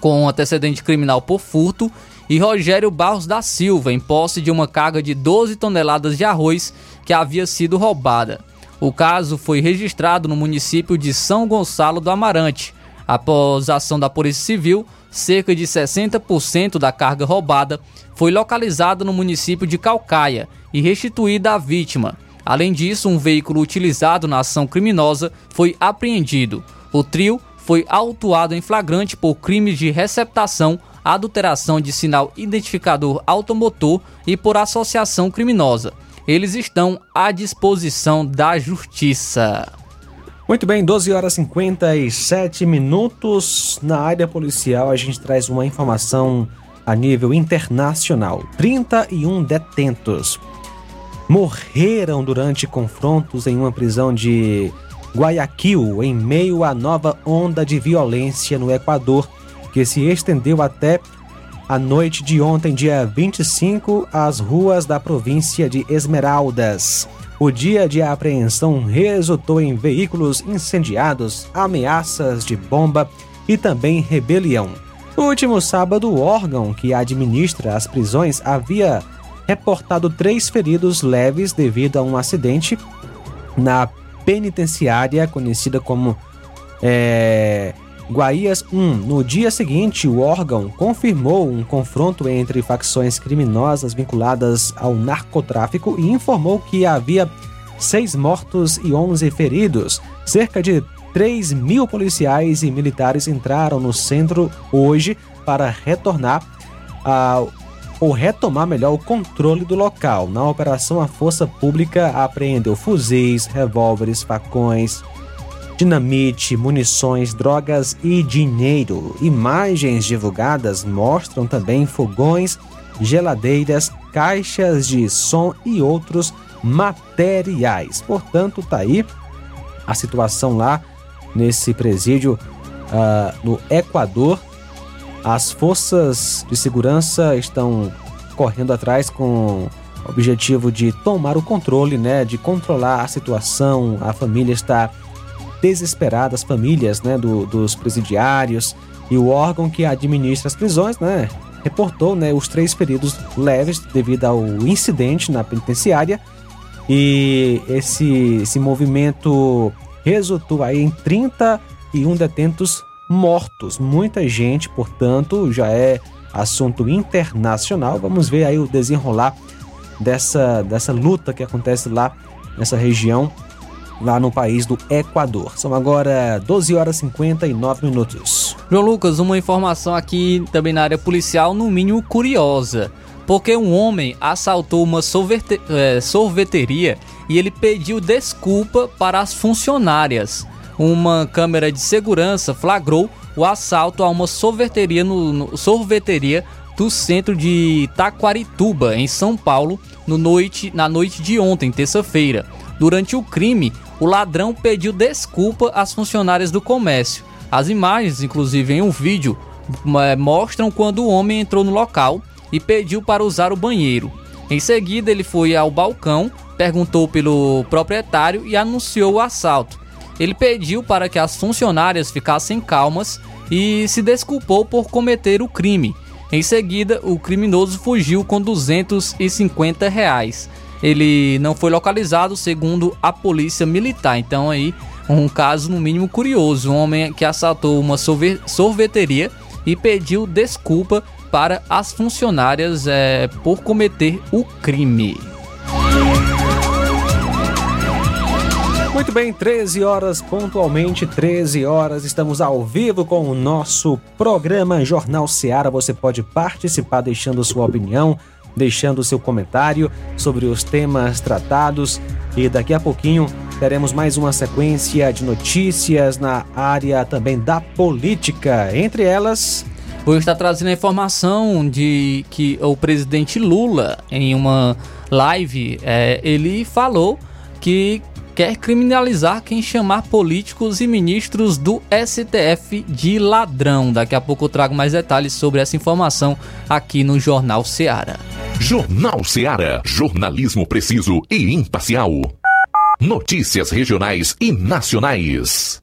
Speaker 2: com antecedente criminal por furto, e Rogério Barros da Silva, em posse de uma carga de 12 toneladas de arroz que havia sido roubada. O caso foi registrado no município de São Gonçalo do Amarante. Após a ação da Polícia Civil, cerca de 60% da carga roubada foi localizada no município de Calcaia e restituída à vítima. Além disso, um veículo utilizado na ação criminosa foi apreendido. O trio foi autuado em flagrante por crimes de receptação, adulteração de sinal identificador automotor e por associação criminosa eles estão à disposição da justiça.
Speaker 1: Muito bem, 12 horas e 57 minutos. Na área policial, a gente traz uma informação a nível internacional: 31 detentos morreram durante confrontos em uma prisão de Guayaquil, em meio à nova onda de violência no Equador, que se estendeu até a noite de ontem, dia 25, as ruas da província de Esmeraldas. O dia de apreensão resultou em veículos incendiados, ameaças de bomba e também rebelião. No último sábado, o órgão que administra as prisões havia reportado três feridos leves devido a um acidente na penitenciária conhecida como é, Guaías 1. No dia seguinte, o órgão confirmou um confronto entre facções criminosas vinculadas ao narcotráfico e informou que havia seis mortos e 11 feridos. Cerca de 3 mil policiais e militares entraram no centro hoje para retornar a, ou retomar melhor o controle do local. Na operação, a Força Pública apreendeu fuzis, revólveres, facões, dinamite, munições, drogas e dinheiro. Imagens divulgadas mostram também fogões, geladeiras, caixas de som e outros materiais. Portanto, tá aí a situação lá nesse presídio uh, no Equador. As forças de segurança estão correndo atrás com o objetivo de tomar o controle, né, de controlar a situação. A família está desesperada, as famílias né, do, dos presidiários e o órgão que administra as prisões, né, reportou né, os três feridos leves devido ao incidente na penitenciária. E esse, esse movimento resultou aí em 31 detentos mortos. Muita gente, portanto, já é assunto internacional. Vamos ver aí o desenrolar dessa, dessa luta que acontece lá nessa região, lá no país do Equador. São agora 12 horas e 59 minutos.
Speaker 2: João Lucas, uma informação aqui também na área policial, no mínimo curiosa. Porque um homem assaltou uma sorvete, é, sorveteria e ele pediu desculpa para as funcionárias. Uma câmera de segurança flagrou o assalto a uma sorveteria, no, no, sorveteria do centro de Taquarituba, em São Paulo, no noite, na noite de ontem, terça-feira. Durante o crime, o ladrão pediu desculpa às funcionárias do comércio. As imagens, inclusive em um vídeo, é, mostram quando o homem entrou no local e pediu para usar o banheiro. Em seguida, ele foi ao balcão, perguntou pelo proprietário e anunciou o assalto. Ele pediu para que as funcionárias ficassem calmas e se desculpou por cometer o crime. Em seguida, o criminoso fugiu com 250 reais. Ele não foi localizado, segundo a polícia militar. Então aí um caso no mínimo curioso, um homem que assaltou uma sorveteria e pediu desculpa para as funcionárias é, por cometer o crime.
Speaker 1: Muito bem, 13 horas, pontualmente 13 horas, estamos ao vivo com o nosso programa Jornal Seara. Você pode participar deixando sua opinião, deixando seu comentário sobre os temas tratados e daqui a pouquinho teremos mais uma sequência de notícias na área também da política. Entre elas,
Speaker 2: Vou estar trazendo a informação de que o presidente Lula, em uma live, é, ele falou que quer criminalizar quem chamar políticos e ministros do STF de ladrão. Daqui a pouco eu trago mais detalhes sobre essa informação aqui no Jornal Seara.
Speaker 3: Jornal Seara. Jornalismo preciso e imparcial. Notícias regionais e nacionais.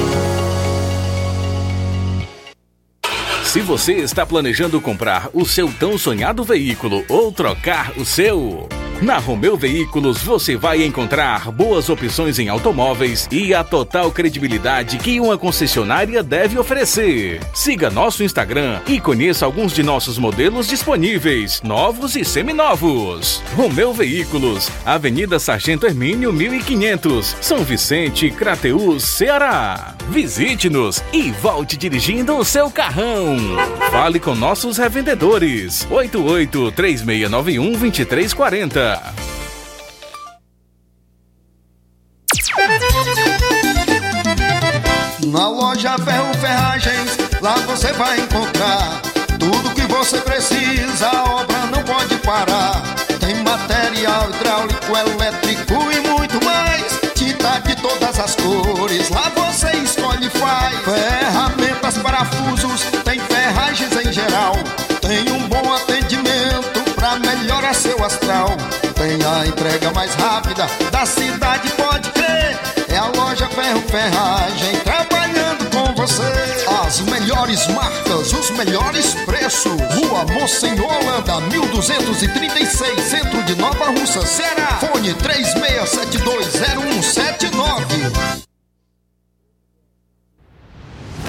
Speaker 15: Se você está planejando comprar o seu tão sonhado veículo ou trocar o seu, na Romeu Veículos você vai encontrar boas opções em automóveis e a total credibilidade que uma concessionária deve oferecer. Siga nosso Instagram e conheça alguns de nossos modelos disponíveis, novos e seminovos. Romeu Veículos, Avenida Sargento Hermínio 1500, São Vicente, Crateús, Ceará. Visite-nos e volte dirigindo o seu carrão. Fale com nossos revendedores. 88 3691 2340
Speaker 3: Seara.
Speaker 14: Na loja Ferro Ferragens, lá você vai encontrar tudo que você precisa, a obra não pode parar. Tem material hidráulico, elétrico e muito mais. Tinta de todas as cores, lá você escolhe e faz. Ferramentas, parafusos, ferragens em geral. Tem um bom atendimento pra melhorar seu astral. Tem a entrega mais rápida da cidade, pode crer. É a loja Ferro Ferragem trabalhando com você. As melhores marcas, os melhores preços. Rua Monsenhor Holanda, 1236, centro de Nova Russa, Ceará. Fone 36720179.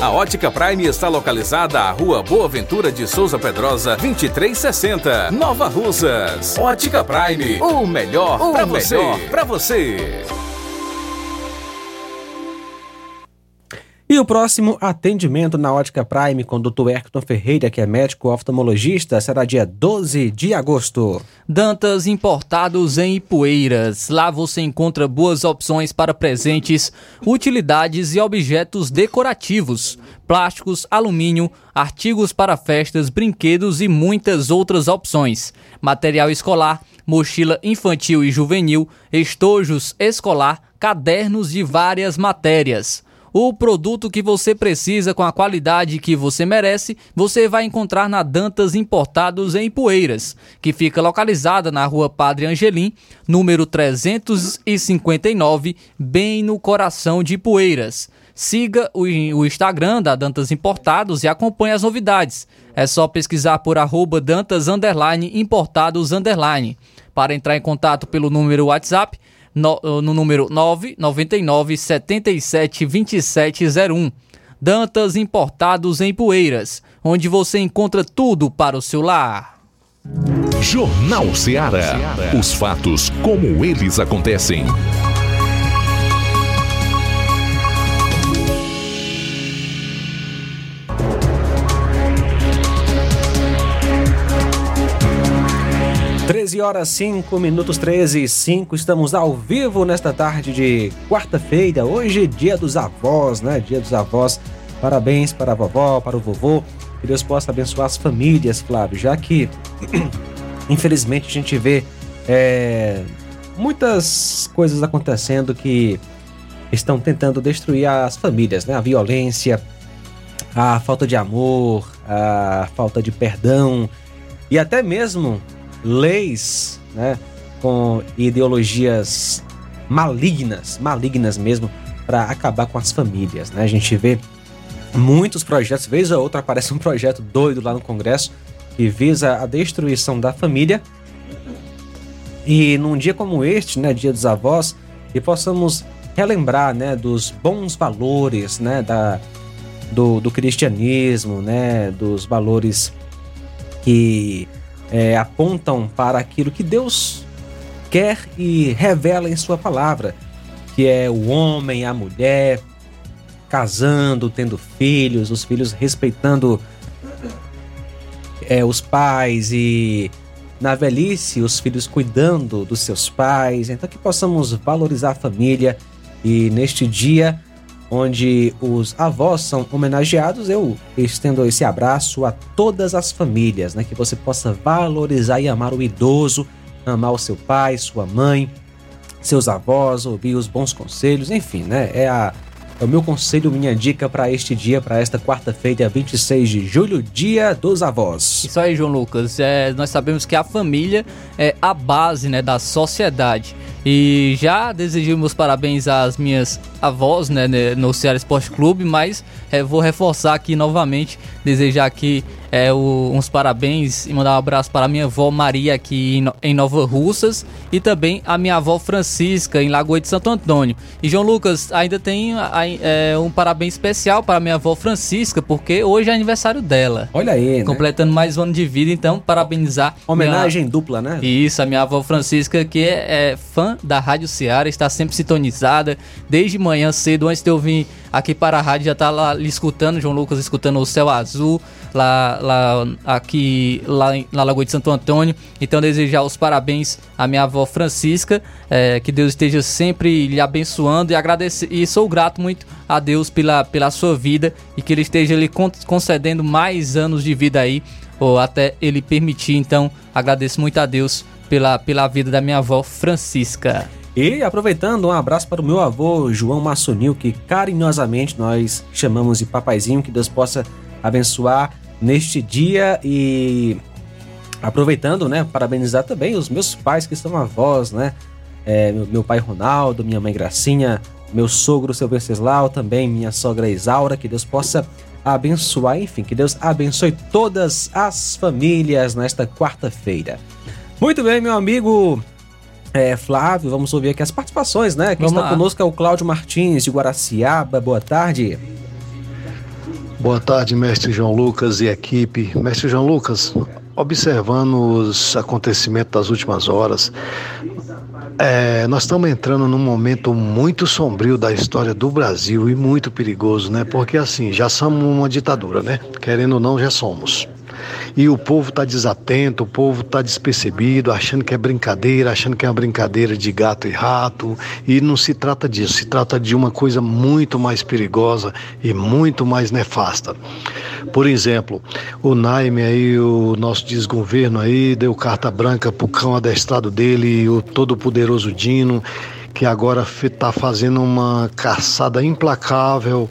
Speaker 4: A Ótica Prime está localizada à Rua Boa Ventura de Souza Pedrosa, 2360, Nova Russas. Ótica Prime, o melhor para você. Pra você.
Speaker 1: E o próximo atendimento na Ótica Prime com o Dr. Erton Ferreira, que é médico oftalmologista, será dia 12 de agosto.
Speaker 2: Dantas Importados em Ipueiras. Lá você encontra boas opções para presentes, utilidades e objetos decorativos, plásticos, alumínio, artigos para festas, brinquedos e muitas outras opções. Material escolar, mochila infantil e juvenil, estojos escolar, cadernos de várias matérias. O produto que você precisa com a qualidade que você merece, você vai encontrar na Dantas Importados em Poeiras, que fica localizada na rua Padre Angelim, número 359, bem no coração de Poeiras. Siga o, Instagram da Dantas Importados e acompanhe as novidades. É só pesquisar por arroba Dantas Importados Para entrar em contato pelo número WhatsApp no, no número 999 77 2701. Dantas Importados em Poeiras, onde você encontra tudo para o seu lar.
Speaker 3: Jornal Ceará. Os fatos como eles acontecem.
Speaker 1: 13 horas 5 minutos 13 e 5, estamos ao vivo nesta tarde de quarta-feira, hoje dia dos avós, né? Dia dos avós. Parabéns para a vovó, para o vovô. Que Deus possa abençoar as famílias, Flávio, já que (clears throat) infelizmente a gente vê é, muitas coisas acontecendo que estão tentando destruir as famílias, né? A violência, a falta de amor, a falta de perdão e até mesmo leis, né, com ideologias malignas, malignas mesmo, para acabar com as famílias, né? A gente vê muitos projetos, vez ou outra aparece um projeto doido lá no Congresso que visa a destruição da família. E num dia como este, né, Dia dos Avós, que possamos relembrar, né, dos bons valores, né, da do, do cristianismo, né, dos valores que é, apontam para aquilo que Deus quer e revela em Sua palavra, que é o homem, a mulher, casando, tendo filhos, os filhos respeitando é, os pais e na velhice os filhos cuidando dos seus pais. Então que possamos valorizar a família e neste dia onde os avós são homenageados, eu estendo esse abraço a todas as famílias, né? Que você possa valorizar e amar o idoso, amar o seu pai, sua mãe, seus avós, ouvir os bons conselhos, enfim, né? É, a, é o meu conselho, minha dica para este dia, para esta quarta-feira, 26 de julho, dia dos avós.
Speaker 2: Isso aí, João Lucas. É, nós sabemos que a família é a base né, da sociedade. E já desejei meus parabéns às minhas avós, né, né no Ceará Esporte Clube, mas é, vou reforçar aqui novamente, desejar aqui é, o, uns parabéns e mandar um abraço para a minha avó Maria aqui em, em, Nova Russas e também a minha avó Francisca em Lagoa de Santo Antônio. E João Lucas, ainda tem é, um parabéns especial para a minha avó Francisca, porque hoje é aniversário dela.
Speaker 1: Olha aí, né?
Speaker 2: Completando mais um ano de vida, então parabenizar.
Speaker 1: Homenagem minha... dupla, né?
Speaker 2: Isso, a minha avó Francisca, que é, é fã da Rádio Ceará, está sempre sintonizada desde manhã cedo, antes de eu vir aqui para a rádio, já está lá escutando, João Lucas escutando o Céu Azul, lá, lá aqui lá na Lagoa de Santo Antônio. Então desejar os parabéns à minha avó Francisca, é, que Deus esteja sempre lhe abençoando e agradecer e sou grato muito a Deus pela, pela sua vida e que ele esteja lhe concedendo mais anos de vida aí ou até ele permitir. Então agradeço muito a Deus pela, pela vida da minha avó Francisca.
Speaker 1: E aproveitando, um abraço para o meu avô João Massonil, que carinhosamente nós chamamos de papaizinho, que Deus possa abençoar neste dia e aproveitando, né, parabenizar também os meus pais que são avós, né, é, meu, meu, pai Ronaldo, minha mãe Gracinha, meu sogro seu Venceslau, também minha sogra Isaura, que Deus possa abençoar, enfim, que Deus abençoe todas as famílias nesta quarta-feira. Muito bem, meu amigo é, Flávio, vamos ouvir aqui as participações, né? Quem vamos está lá. conosco é o Cláudio Martins, de Guaraciaba, boa tarde.
Speaker 16: Boa tarde, mestre João Lucas e equipe. Mestre João Lucas, observando os acontecimentos das últimas horas, é, nós estamos entrando num momento muito sombrio da história do Brasil e muito perigoso, né? Porque assim, já somos uma ditadura, né? Querendo ou não, já somos. E o povo está desatento, o povo está despercebido, achando que é brincadeira, achando que é uma brincadeira de gato e rato. E não se trata disso, se trata de uma coisa muito mais perigosa e muito mais nefasta. Por exemplo, o Naime aí, o nosso desgoverno aí, deu carta branca pro cão adestrado dele, o todo-poderoso Dino, que agora está fazendo uma caçada implacável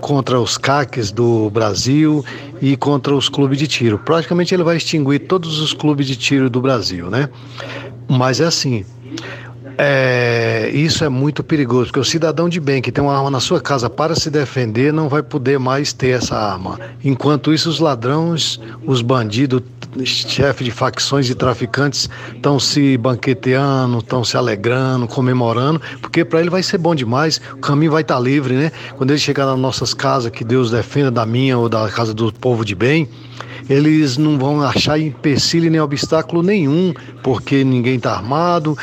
Speaker 16: contra os CACs do Brasil e contra os clubes de tiro. Praticamente ele vai extinguir todos os clubes de tiro do Brasil, né? Mas é assim, é, isso é muito perigoso, porque o cidadão de bem que tem uma arma na sua casa para se defender não vai poder mais ter essa arma. Enquanto isso, os ladrões, os bandidos, chefes de facções e traficantes estão se banqueteando, estão se alegrando, comemorando, porque para ele vai ser bom demais, o caminho vai estar tá livre, né? Quando ele chegar nas nossas casas, que Deus defenda da minha ou da casa do povo de bem, eles não vão achar empecilho nem obstáculo nenhum, porque ninguém está armado,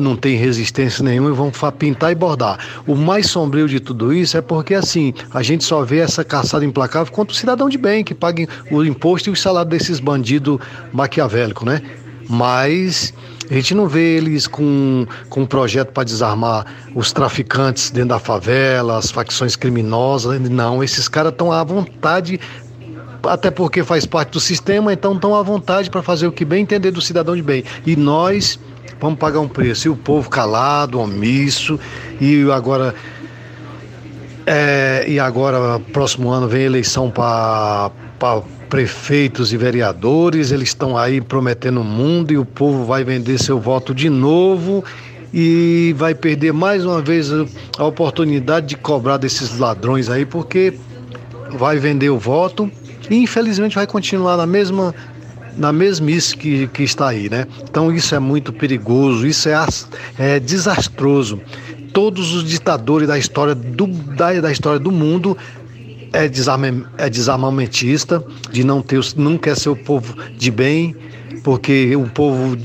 Speaker 16: não tem resistência nenhuma e vão pintar e bordar. O mais sombrio de tudo isso é porque, assim, a gente só vê essa caçada implacável contra o cidadão de bem, que paga o imposto e o salário desses bandidos maquiavélicos, né? Mas a gente não vê eles com, com um projeto para desarmar os traficantes dentro da favela, as facções criminosas. Não, esses caras estão à vontade até porque faz parte do sistema, então estão à vontade para fazer o que bem entender do cidadão de bem. E nós vamos pagar um preço. E o povo calado, omisso, e agora. É, e agora, próximo ano, vem eleição para prefeitos e vereadores, eles estão aí prometendo o mundo e o povo vai vender seu voto de novo e vai perder mais uma vez a oportunidade de cobrar desses ladrões aí, porque vai vender o voto e infelizmente vai continuar na mesma na mesmice que, que está aí, né? Então isso é muito perigoso, isso é, é desastroso. Todos os ditadores da história do, da, da história do mundo é, desarme, é desarmamentista, de não ter, não quer ser o povo de bem, porque um povo,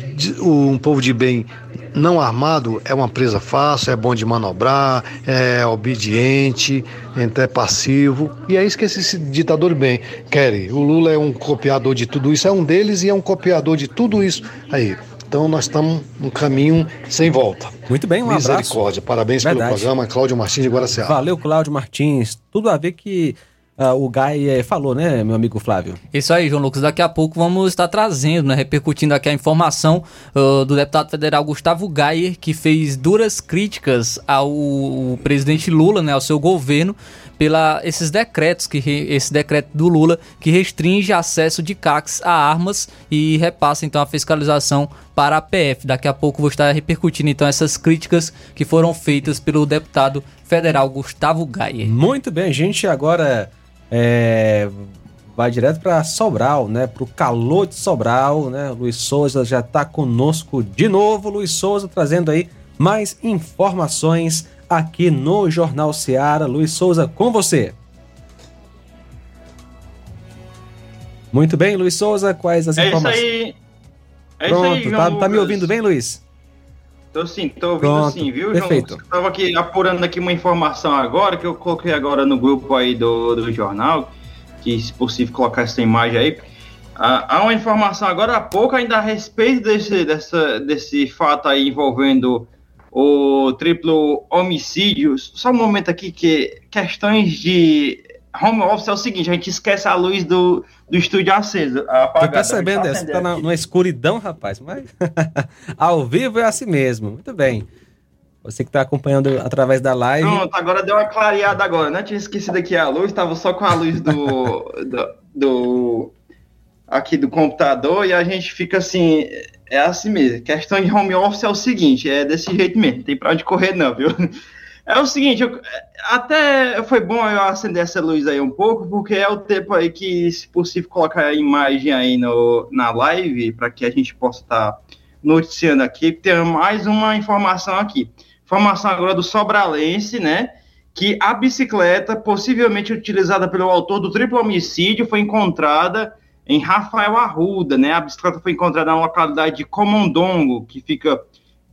Speaker 16: um povo de bem não armado é uma presa fácil, é bom de manobrar, é obediente, é passivo. E é isso que esse ditador bem quer. O Lula é um copiador de tudo isso, é um deles e é um copiador de tudo isso aí. Então nós estamos num caminho sem volta.
Speaker 1: Muito bem, um
Speaker 16: Misericórdia.
Speaker 1: abraço.
Speaker 16: Parabéns Verdade. pelo programa, Cláudio Martins de Guaraciaba.
Speaker 1: Valeu, Cláudio Martins. Tudo a ver que uh, o Gai eh, falou, né, meu amigo Flávio?
Speaker 2: Isso aí, João Lucas. Daqui a pouco vamos estar trazendo, né, repercutindo aqui a informação uh, do deputado federal Gustavo Gayer, que fez duras críticas ao presidente Lula, né, ao seu governo, pela esses decretos que esse decreto do Lula que restringe acesso de CACs a armas e repassa então a fiscalização para a PF. Daqui a pouco vou estar repercutindo então essas críticas que foram feitas pelo deputado federal Gustavo Gaia.
Speaker 1: Muito bem, gente agora é, vai direto para Sobral, né? Para o calor de Sobral, né? Luiz Souza já está conosco de novo. Luiz Souza trazendo aí mais informações aqui no Jornal Seara. Luiz Souza, com você. Muito bem, Luiz Souza, quais as
Speaker 9: é
Speaker 1: informações?
Speaker 9: Isso aí. É
Speaker 1: Pronto,
Speaker 9: isso aí,
Speaker 1: tá, tá me ouvindo bem, Luiz?
Speaker 9: Tô sim, tô ouvindo
Speaker 1: Pronto,
Speaker 9: sim, viu,
Speaker 1: perfeito.
Speaker 9: João? Lucas? Eu tava aqui apurando aqui uma informação agora, que eu coloquei agora no grupo aí do, do jornal, que se possível colocar essa imagem aí. Ah, há uma informação agora há pouco ainda a respeito desse, dessa, desse fato aí envolvendo o triplo homicídio. Só um momento aqui que questões de home office é o seguinte, a gente esquece a luz do, do estúdio acesa.
Speaker 1: Tô
Speaker 9: apagada.
Speaker 1: percebendo,
Speaker 9: A gente
Speaker 1: essa
Speaker 9: tá
Speaker 1: na, numa escuridão, rapaz, mas (laughs) ao vivo é assim mesmo. Muito bem. Você que está acompanhando através da live.
Speaker 9: Pronto, agora deu uma clareada agora, né? Tinha esquecido aqui a luz, tava só com a luz do, (laughs) do, do- aqui do computador e a gente fica assim, é assim mesmo. Questão de home office é o seguinte, é desse jeito mesmo, tem pra onde correr não, viu? (laughs) É o seguinte, eu- até foi bom eu acender essa luz aí um pouco, porque é o tempo aí que, se possível, colocar a imagem aí no, na live, para que a gente possa estar noticiando aqui, tem mais uma informação aqui. Informação agora do Sobralense, né? Que a bicicleta, possivelmente utilizada pelo autor do triplo homicídio, foi encontrada em Rafael Arruda, né? A bicicleta foi encontrada na localidade de Comondongo, que fica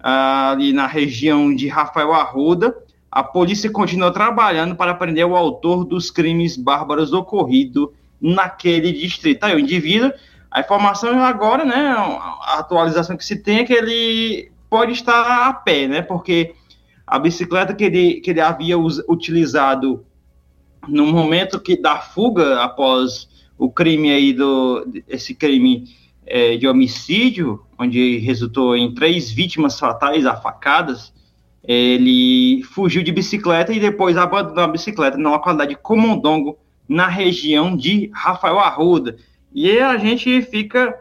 Speaker 9: ah, ali na região de Rafael Arruda. A polícia continua trabalhando para prender o autor dos crimes bárbaros ocorridos naquele distrito. Aí o indivíduo, a informação agora, né, a atualização que se tem é que ele pode estar a pé, né, porque a bicicleta que ele, que ele havia us- utilizado no momento que da fuga após o crime aí do esse crime eh, de homicídio, onde resultou em três vítimas fatais a facadas, ele fugiu de bicicleta e depois abandonou a bicicleta na localidade de Comondongo, na região de Rafael Arruda. E a gente fica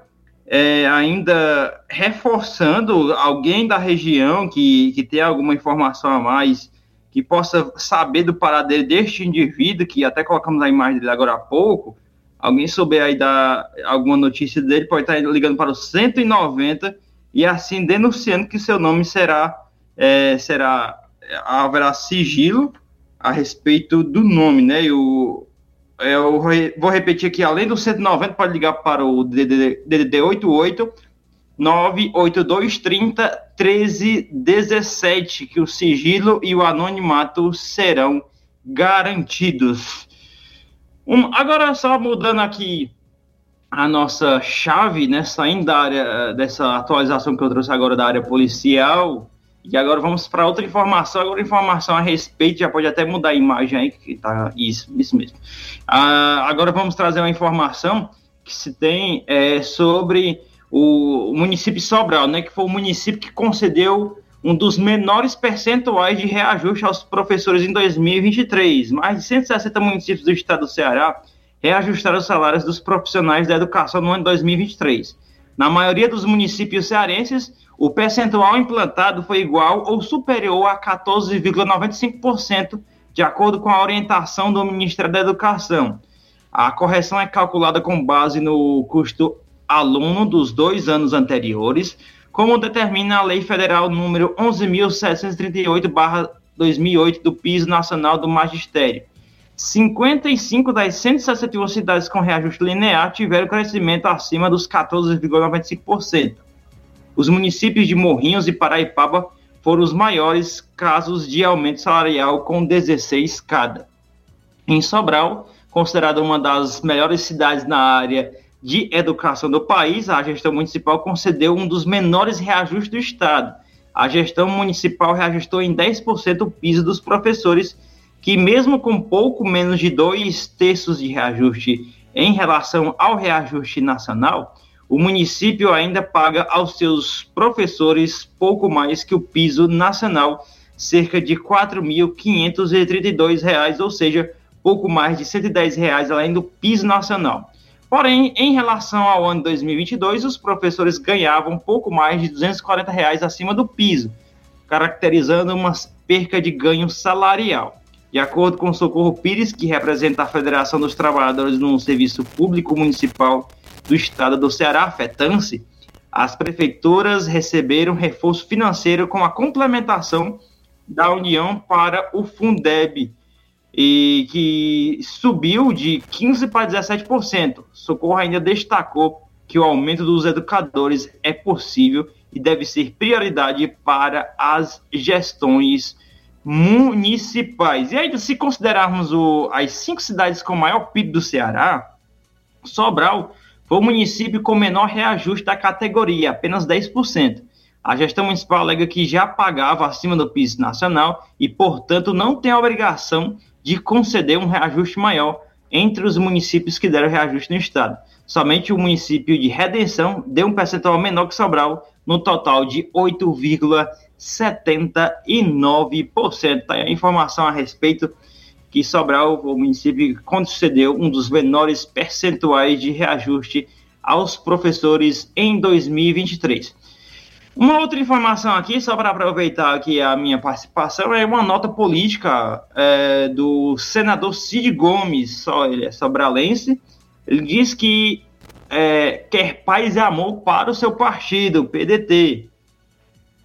Speaker 9: é, ainda reforçando alguém da região que, que tem alguma informação a mais, que possa saber do paradeiro deste indivíduo, que até colocamos a imagem dele agora há pouco. Alguém souber aí dar alguma notícia dele, pode estar ligando para o 190 e assim denunciando que seu nome será, é, será haverá sigilo a respeito do nome, né? É, eu re- vou repetir aqui, além do 190, pode ligar para o DDD 88 98230 1317, que o sigilo e o anonimato serão garantidos. Um, agora, só mudando aqui a nossa chave, né, saindo da área, dessa atualização que eu trouxe agora da área policial, e agora vamos para outra informação, agora informação a respeito, já pode até mudar a imagem aí, que tá isso, isso mesmo. Ah, agora vamos trazer uma informação que se tem é, sobre o, o município de Sobral, né, que foi o município que concedeu um dos menores percentuais de reajuste aos professores em 2023. Mais de 160 municípios do estado do Ceará reajustaram os salários dos profissionais da educação no ano de 2023. Na maioria dos municípios cearenses, o percentual implantado foi igual ou superior a 14,95%, de acordo com a orientação do Ministério da Educação. A correção é calculada com base no custo aluno dos dois anos anteriores, como determina a Lei Federal número 11.738/2008 do Piso Nacional do Magistério. 55 das 161 cidades com reajuste linear tiveram crescimento acima dos 14,95%. Os municípios de Morrinhos e Paraipaba foram os maiores casos de aumento salarial, com 16 cada. Em Sobral, considerada uma das melhores cidades na área de educação do país, a gestão municipal concedeu um dos menores reajustes do Estado. A gestão municipal reajustou em 10% o piso dos professores, que, mesmo com pouco menos de dois terços de reajuste em relação ao reajuste nacional, o município ainda paga aos seus professores pouco mais que o piso nacional, cerca de R$ 4.532, ou seja, pouco mais de 110 reais além do piso nacional. Porém, em relação ao ano 2022, os professores ganhavam um pouco mais de 240 reais acima do piso, caracterizando uma perca de ganho salarial. De acordo com Socorro Pires, que representa a Federação dos Trabalhadores no Serviço Público Municipal do Estado do Ceará, FETANSE, as prefeituras receberam reforço financeiro com a complementação da União para o Fundeb, e que subiu de 15% para 17%. Socorro ainda destacou que o aumento dos educadores é possível e deve ser prioridade para as gestões municipais. E aí, se considerarmos o, as cinco cidades com maior PIB do Ceará, Sobral foi o município com menor reajuste da categoria, apenas 10%. A gestão municipal alega que já pagava acima do piso nacional e, portanto, não tem a obrigação de conceder um reajuste maior entre os municípios que deram reajuste no estado. Somente o município de Redenção deu um percentual menor que Sobral, no total de 8,79%. Tá aí a informação a respeito que Sobral, o município, concedeu um dos menores percentuais de reajuste aos professores em 2023. Uma outra informação aqui, só para aproveitar aqui a minha participação, é uma nota política é, do senador Cid Gomes, só ele é sobralense. Ele diz que é, quer paz e amor para o seu partido, o PDT.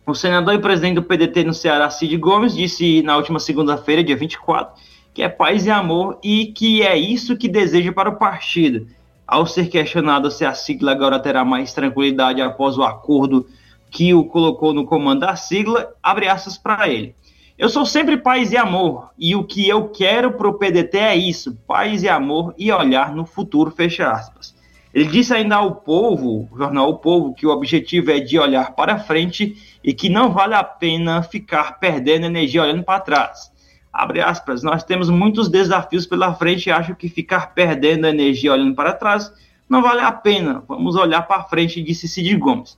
Speaker 9: O senador e presidente do PDT no Ceará, Cid Gomes, disse na última segunda-feira, dia 24, que é paz e amor e que é isso que deseja para o partido. Ao ser questionado se a sigla agora terá mais tranquilidade após o acordo que o colocou no comando da sigla, abre aspas para ele. Eu sou sempre paz e amor, e o que eu quero para o PDT é isso, paz e amor e olhar no futuro, fecha aspas. Ele disse ainda ao povo, jornal O Povo, que o objetivo é de olhar para frente e que não vale a pena ficar perdendo energia olhando para trás. Abre aspas, nós temos muitos desafios pela frente e acho que ficar perdendo energia olhando para trás não vale a pena. Vamos olhar para frente, disse Cid Gomes.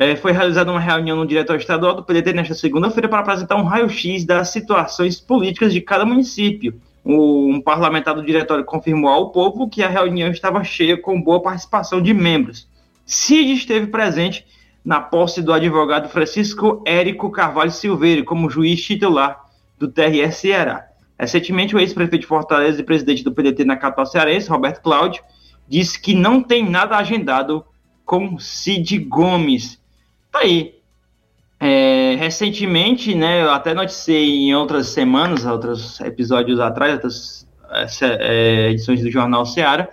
Speaker 9: É, foi realizada uma reunião no Diretório Estadual do PDT nesta segunda-feira para apresentar um raio-x das situações políticas de cada município. Um parlamentar do Diretório confirmou ao povo que a reunião estava cheia com boa participação de membros. Cid esteve presente na posse do advogado Francisco Érico Carvalho Silveira como juiz titular do TRS Ceará. Recentemente, o ex-prefeito de Fortaleza e presidente do PDT na capital cearense, Roberto Cláudio, disse que não tem nada agendado com Cid Gomes Tá aí. É, recentemente, né, eu até noticiei em outras semanas, outros episódios atrás, outras é, edições do Jornal Seara,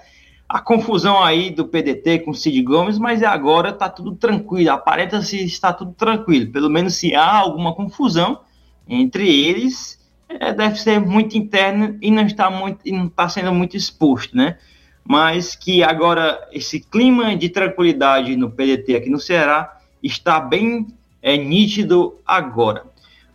Speaker 9: a confusão aí do PDT com Cid Gomes, mas agora está tudo tranquilo, aparenta-se está tudo tranquilo. Pelo menos se há alguma confusão entre eles, é, deve ser muito interno e não está muito, e não está sendo muito exposto, né? Mas que agora esse clima de tranquilidade no PDT aqui no Ceará está bem é, nítido agora.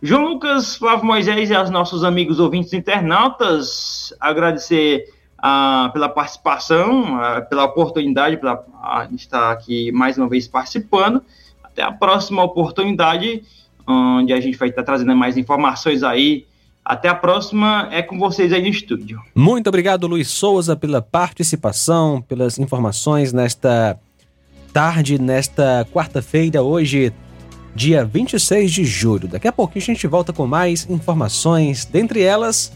Speaker 9: João Lucas, Flávio Moisés e aos nossos amigos ouvintes internautas, agradecer ah, pela participação, ah, pela oportunidade, pela ah, estar aqui mais uma vez participando. Até a próxima oportunidade, onde a gente vai estar trazendo mais informações aí. Até a próxima, é com vocês aí no estúdio.
Speaker 1: Muito obrigado, Luiz Souza, pela participação, pelas informações nesta tarde, nesta quarta-feira, hoje, dia 26 de julho. Daqui a pouquinho a gente volta com mais informações, dentre elas.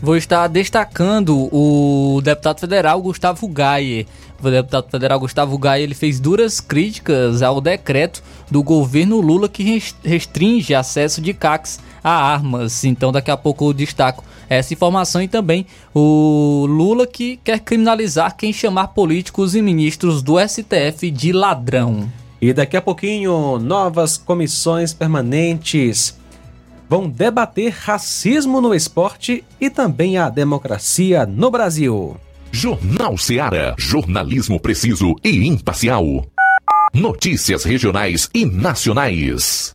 Speaker 2: Vou estar destacando o deputado federal Gustavo Gaie. O deputado federal Gustavo Gaie ele fez duras críticas ao decreto do governo Lula que restringe acesso de CACs a armas. Então daqui a pouco eu destaco essa informação e também o Lula que quer criminalizar quem chamar políticos e ministros do STF de ladrão.
Speaker 1: E daqui a pouquinho, novas comissões permanentes vão debater racismo no esporte e também a democracia no Brasil.
Speaker 3: Jornal Seara. Jornalismo preciso e imparcial. Notícias regionais e nacionais.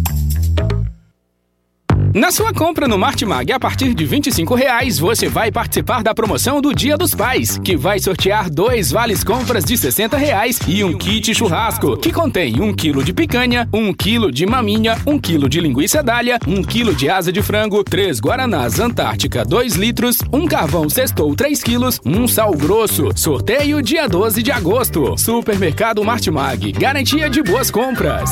Speaker 6: Na sua compra no Martimag a partir de 25 reais, você vai participar da promoção do Dia dos Pais, que vai sortear dois vales compras de 60 reais e um kit churrasco, que contém um quilo de picanha, um quilo de maminha, um quilo de linguiça dália, um quilo de asa de frango, três guaranás Antártica 2 litros, um carvão cestou 3 quilos, um sal grosso. Sorteio dia 12 de agosto. Supermercado Martimag, garantia de boas compras.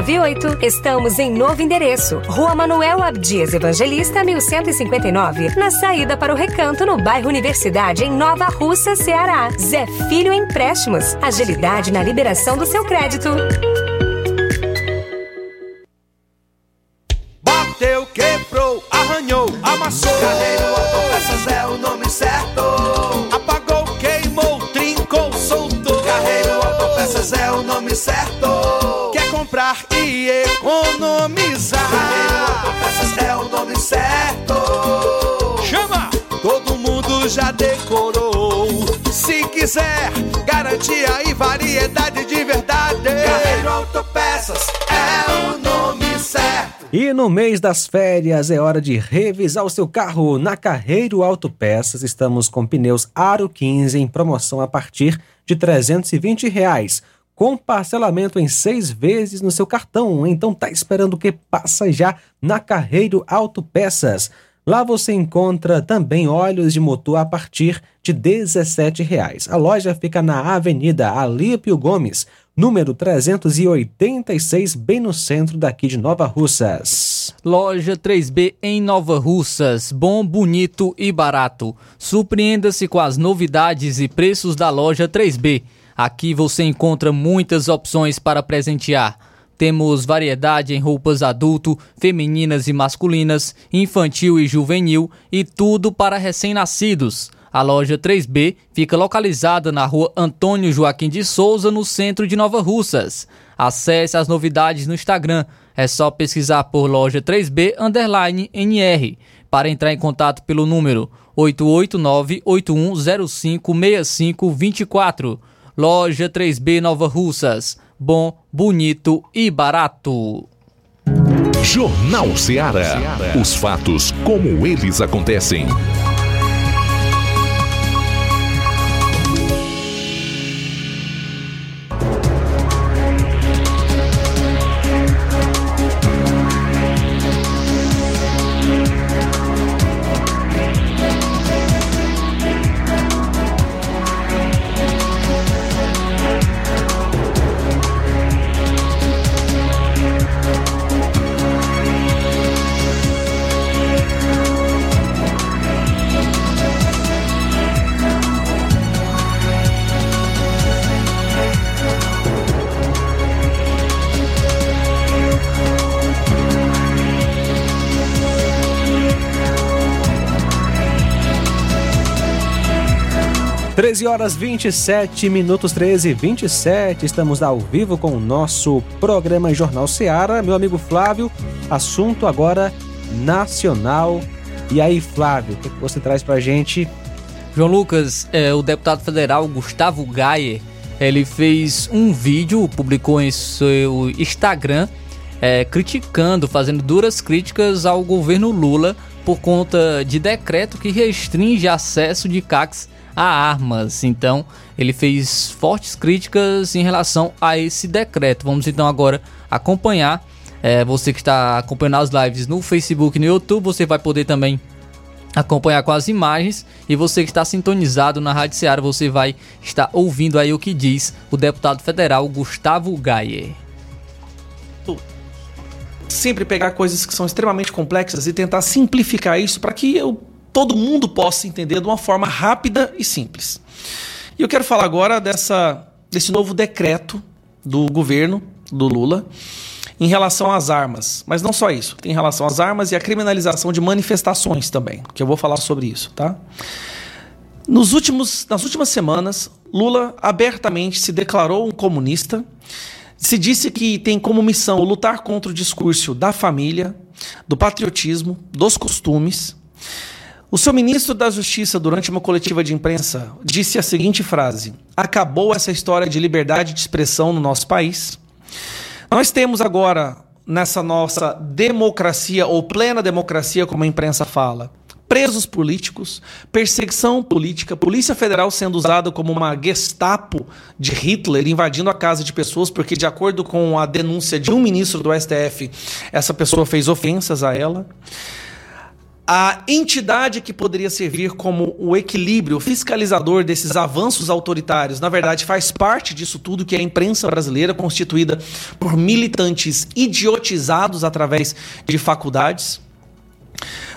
Speaker 17: 98. Estamos em novo endereço. Rua Manuel Abdias Evangelista, 1159. Na saída para o Recanto, no bairro Universidade, em Nova Russa, Ceará. Zé Filho Empréstimos. Agilidade na liberação do seu crédito.
Speaker 18: Bateu, quebrou, arranhou, amassou. Carreiro Autopeças é o nome certo. Apagou, queimou, trincou, soltou. Carreiro Autopeças é o nome certo. Comprar e economizar? Carreiro Autopeças é o nome certo. Chama! Todo mundo já decorou. Se quiser, garantia e variedade de verdade. Carreiro Autopeças é o nome certo.
Speaker 1: E no mês das férias é hora de revisar o seu carro. Na Carreiro Autopeças estamos com pneus Aro 15 em promoção a partir de 320 reais, com parcelamento em seis vezes no seu cartão. Então tá esperando o que? Passa já na Carreiro Autopeças. Lá você encontra também óleos de motor a partir de 17 reais. A loja fica na Avenida Alípio Gomes, número 386, bem no centro daqui de Nova Russas.
Speaker 2: Loja 3B em Nova Russas. Bom, bonito e barato. Surpreenda-se com as novidades e preços da loja 3B. Aqui você encontra muitas opções para presentear. Temos variedade em roupas adulto, femininas e masculinas, infantil e juvenil e tudo para recém-nascidos. A loja 3B fica localizada na rua Antônio Joaquim de Souza, no centro de Nova Russas. Acesse as novidades no Instagram. É só pesquisar por loja 3B underline NR para entrar em contato pelo número 889-8105-6524. Loja 3B Nova Russas. Bom, bonito e barato.
Speaker 3: Jornal Ceará. Os fatos como eles acontecem.
Speaker 1: 13 horas 27 minutos, 13 e 27. Estamos ao vivo com o nosso programa Jornal Seara. Meu amigo Flávio, assunto agora nacional. E aí, Flávio, o que você traz pra gente?
Speaker 2: João Lucas, é, o deputado federal Gustavo Gayer, ele fez um vídeo, publicou em seu Instagram, é, criticando, fazendo duras críticas ao governo Lula por conta de decreto que restringe acesso de CACs a armas. Então, ele fez fortes críticas em relação a esse decreto. Vamos então agora acompanhar. É, você que está acompanhando as lives no Facebook e no YouTube, você vai poder também acompanhar com as imagens e você que está sintonizado na Rádio Ceará, você vai estar ouvindo aí o que diz o deputado federal Gustavo Gayer.
Speaker 19: Sempre pegar coisas que são extremamente complexas e tentar simplificar isso para que eu todo mundo possa entender de uma forma rápida e simples. E eu quero falar agora dessa, desse novo decreto do governo do Lula em relação às armas. Mas não só isso, tem em relação às armas e a criminalização de manifestações também, que eu vou falar sobre isso, tá? Nos últimos, nas últimas semanas, Lula abertamente se declarou um comunista, se disse que tem como missão lutar contra o discurso da família, do patriotismo, dos costumes, o seu ministro da Justiça, durante uma coletiva de imprensa, disse a seguinte frase: Acabou essa história de liberdade de expressão no nosso país. Nós temos agora, nessa nossa democracia, ou plena democracia, como a imprensa fala, presos políticos, perseguição política, Polícia Federal sendo usada como uma Gestapo de Hitler, invadindo a casa de pessoas, porque, de acordo com a denúncia de um ministro do STF, essa pessoa fez ofensas a ela a entidade que poderia servir como o equilíbrio fiscalizador desses avanços autoritários, na verdade, faz parte disso tudo que é a imprensa brasileira, constituída por militantes idiotizados através de faculdades.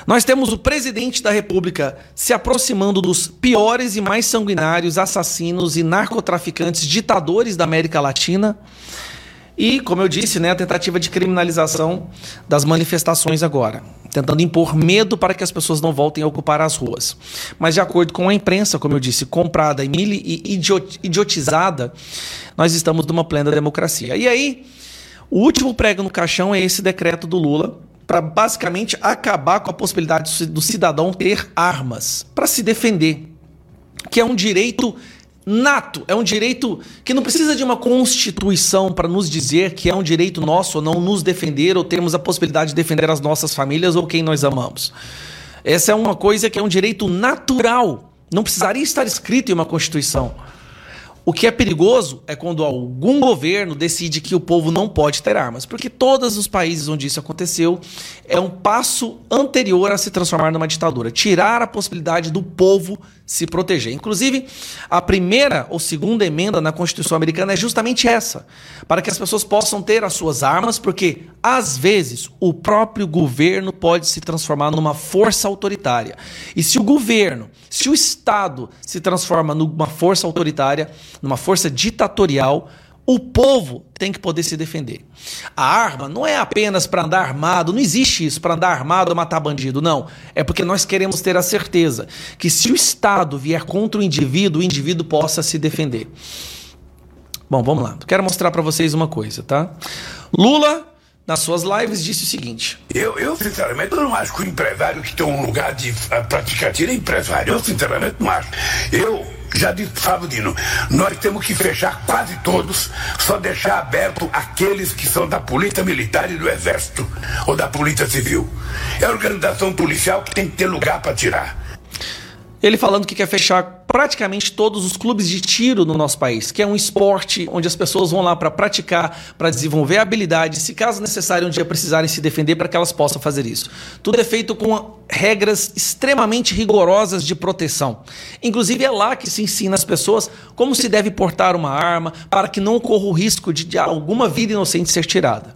Speaker 19: Nós temos o presidente da República se aproximando dos piores e mais sanguinários assassinos e narcotraficantes ditadores da América Latina. E, como eu disse, né, a tentativa de criminalização das manifestações agora, tentando impor medo para que as pessoas não voltem a ocupar as ruas. Mas, de acordo com a imprensa, como eu disse, comprada e idiotizada, nós estamos numa plena democracia. E aí, o último prego no caixão é esse decreto do Lula para basicamente acabar com a possibilidade do cidadão ter armas para se defender, que é um direito nato, é um direito que não precisa de uma constituição para nos dizer que é um direito nosso ou não nos defender ou termos a possibilidade de defender as nossas famílias ou quem nós amamos. Essa é uma coisa que é um direito natural, não precisaria estar escrito em uma constituição. O que é perigoso é quando algum governo decide que o povo não pode ter armas, porque todos os países onde isso aconteceu é um passo anterior a se transformar numa ditadura, tirar a possibilidade do povo se proteger. Inclusive, a primeira ou segunda emenda na Constituição americana é justamente essa, para que as pessoas possam ter as suas armas, porque às vezes o próprio governo pode se transformar numa força autoritária. E se o governo, se o Estado se transforma numa força autoritária, numa força ditatorial, o povo tem que poder se defender. A arma não é apenas para andar armado, não existe isso para andar armado matar bandido, não. É porque nós queremos ter a certeza que se o Estado vier contra o indivíduo, o indivíduo possa se defender. Bom, vamos lá. Quero mostrar para vocês uma coisa, tá? Lula nas suas lives, disse o seguinte:
Speaker 20: Eu, eu sinceramente, não acho que o empresário que tem um lugar de uh, praticar tiro é empresário. Eu, sinceramente, não acho. Eu já disse Sabudino, nós temos que fechar quase todos, só deixar aberto aqueles que são da Polícia Militar e do Exército, ou da Polícia Civil. É a organização policial que tem que ter lugar para tirar.
Speaker 19: Ele falando que quer fechar praticamente todos os clubes de tiro no nosso país, que é um esporte onde as pessoas vão lá para praticar, para desenvolver habilidades, se caso necessário um dia precisarem se defender para que elas possam fazer isso. Tudo é feito com regras extremamente rigorosas de proteção. Inclusive é lá que se ensina às pessoas como se deve portar uma arma para que não corra o risco de, de alguma vida inocente ser tirada.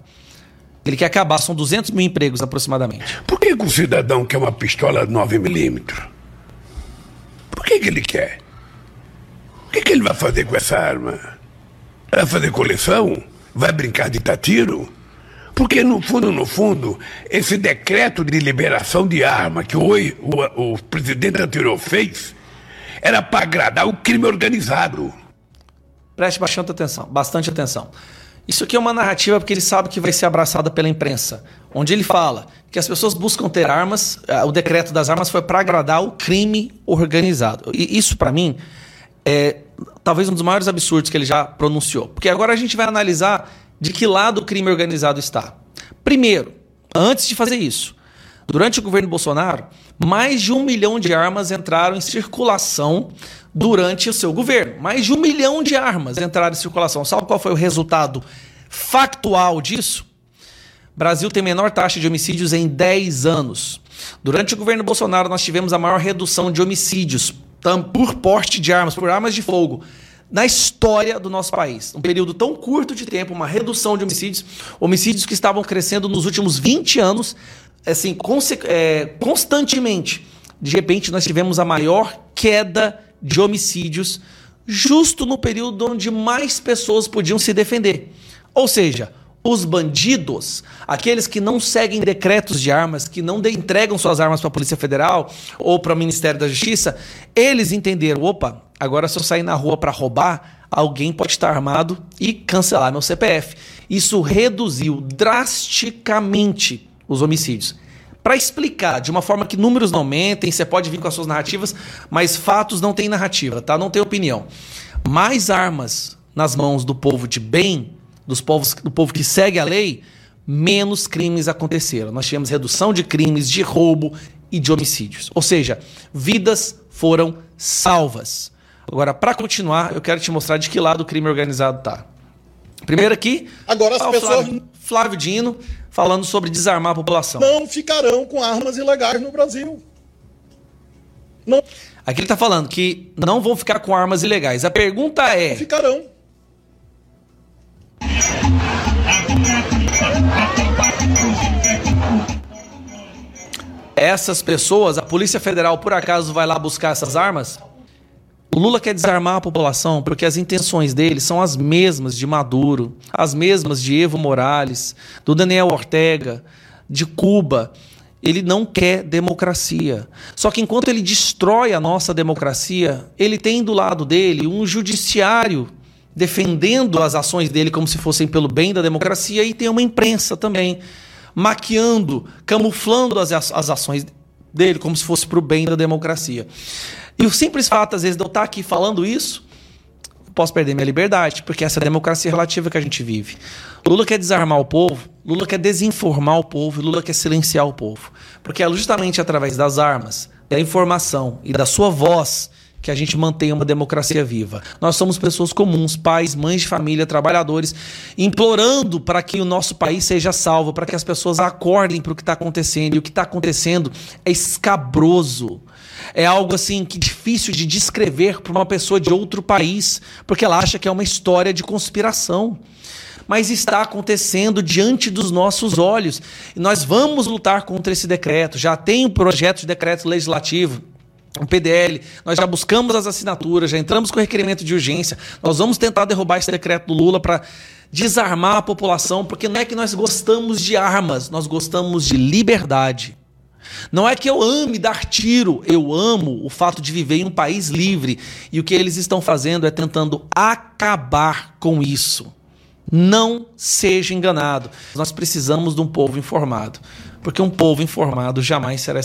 Speaker 19: Ele quer acabar, são 200 mil empregos aproximadamente.
Speaker 20: Por que, que o cidadão quer uma pistola 9mm? Por que, que ele quer? O que, que ele vai fazer com essa arma? Vai fazer coleção? Vai brincar de tiro? Porque, no fundo, no fundo, esse decreto de liberação de arma que o, o presidente anterior fez era para agradar o crime organizado.
Speaker 19: Preste bastante atenção, bastante atenção. Isso aqui é uma narrativa porque ele sabe que vai ser abraçada pela imprensa, onde ele fala que as pessoas buscam ter armas, eh, o decreto das armas foi para agradar o crime organizado. E isso para mim é talvez um dos maiores absurdos que ele já pronunciou, porque agora a gente vai analisar de que lado o crime organizado está. Primeiro, antes de fazer isso, durante o governo Bolsonaro, mais de um milhão de armas entraram em circulação durante o seu governo. Mais de um milhão de armas entraram em circulação. Sabe qual foi o resultado factual disso? Brasil tem menor taxa de homicídios em 10 anos. Durante o governo Bolsonaro, nós tivemos a maior redução de homicídios por porte de armas, por armas de fogo, na história do nosso país. Um período tão curto de tempo, uma redução de homicídios, homicídios que estavam crescendo nos últimos 20 anos, assim, é, constantemente. De repente, nós tivemos a maior queda de homicídios justo no período onde mais pessoas podiam se defender. Ou seja, os bandidos, aqueles que não seguem decretos de armas, que não entregam suas armas para a Polícia Federal ou para o Ministério da Justiça, eles entenderam: opa, agora se eu sair na rua para roubar, alguém pode estar armado e cancelar meu CPF. Isso reduziu drasticamente os homicídios para explicar de uma forma que números não mentem, você pode vir com as suas narrativas, mas fatos não têm narrativa, tá? Não tem opinião. Mais armas nas mãos do povo de bem, dos povos, do povo que segue a lei, menos crimes aconteceram. Nós tivemos redução de crimes, de roubo e de homicídios. Ou seja, vidas foram salvas. Agora, para continuar, eu quero te mostrar de que lado o crime organizado tá. Primeiro aqui,
Speaker 21: agora as pessoas
Speaker 19: Flávio, Flávio Dino falando sobre desarmar a população.
Speaker 21: Não ficarão com armas ilegais no Brasil.
Speaker 19: Não. Aqui ele está falando que não vão ficar com armas ilegais. A pergunta é.
Speaker 21: Não ficarão.
Speaker 19: Essas pessoas, a Polícia Federal por acaso vai lá buscar essas armas? O Lula quer desarmar a população porque as intenções dele são as mesmas de Maduro, as mesmas de Evo Morales, do Daniel Ortega, de Cuba. Ele não quer democracia. Só que enquanto ele destrói a nossa democracia, ele tem do lado dele um judiciário defendendo as ações dele como se fossem pelo bem da democracia e tem uma imprensa também maquiando, camuflando as, as ações dele como se fosse para o bem da democracia. E o simples fato, às vezes, de eu estar aqui falando isso, posso perder minha liberdade, porque essa é a democracia relativa que a gente vive. Lula quer desarmar o povo, Lula quer desinformar o povo, Lula quer silenciar o povo. Porque é justamente através das armas, da informação e da sua voz que a gente mantém uma democracia viva. Nós somos pessoas comuns, pais, mães de família, trabalhadores, implorando para que o nosso país seja salvo, para que as pessoas acordem para o que está acontecendo. E o que está acontecendo é escabroso. É algo assim que difícil de descrever para uma pessoa de outro país, porque ela acha que é uma história de conspiração. Mas está acontecendo diante dos nossos olhos. E nós vamos lutar contra esse decreto. Já tem um projeto de decreto legislativo um PDL, nós já buscamos as assinaturas, já entramos com requerimento de urgência, nós vamos tentar derrubar esse decreto do Lula para desarmar a população, porque não é que nós gostamos de armas, nós gostamos de liberdade. Não é que eu ame dar tiro, eu amo o fato de viver em um país livre. E o que eles estão fazendo é tentando acabar com isso. Não seja enganado. Nós precisamos de um povo informado, porque um povo informado jamais será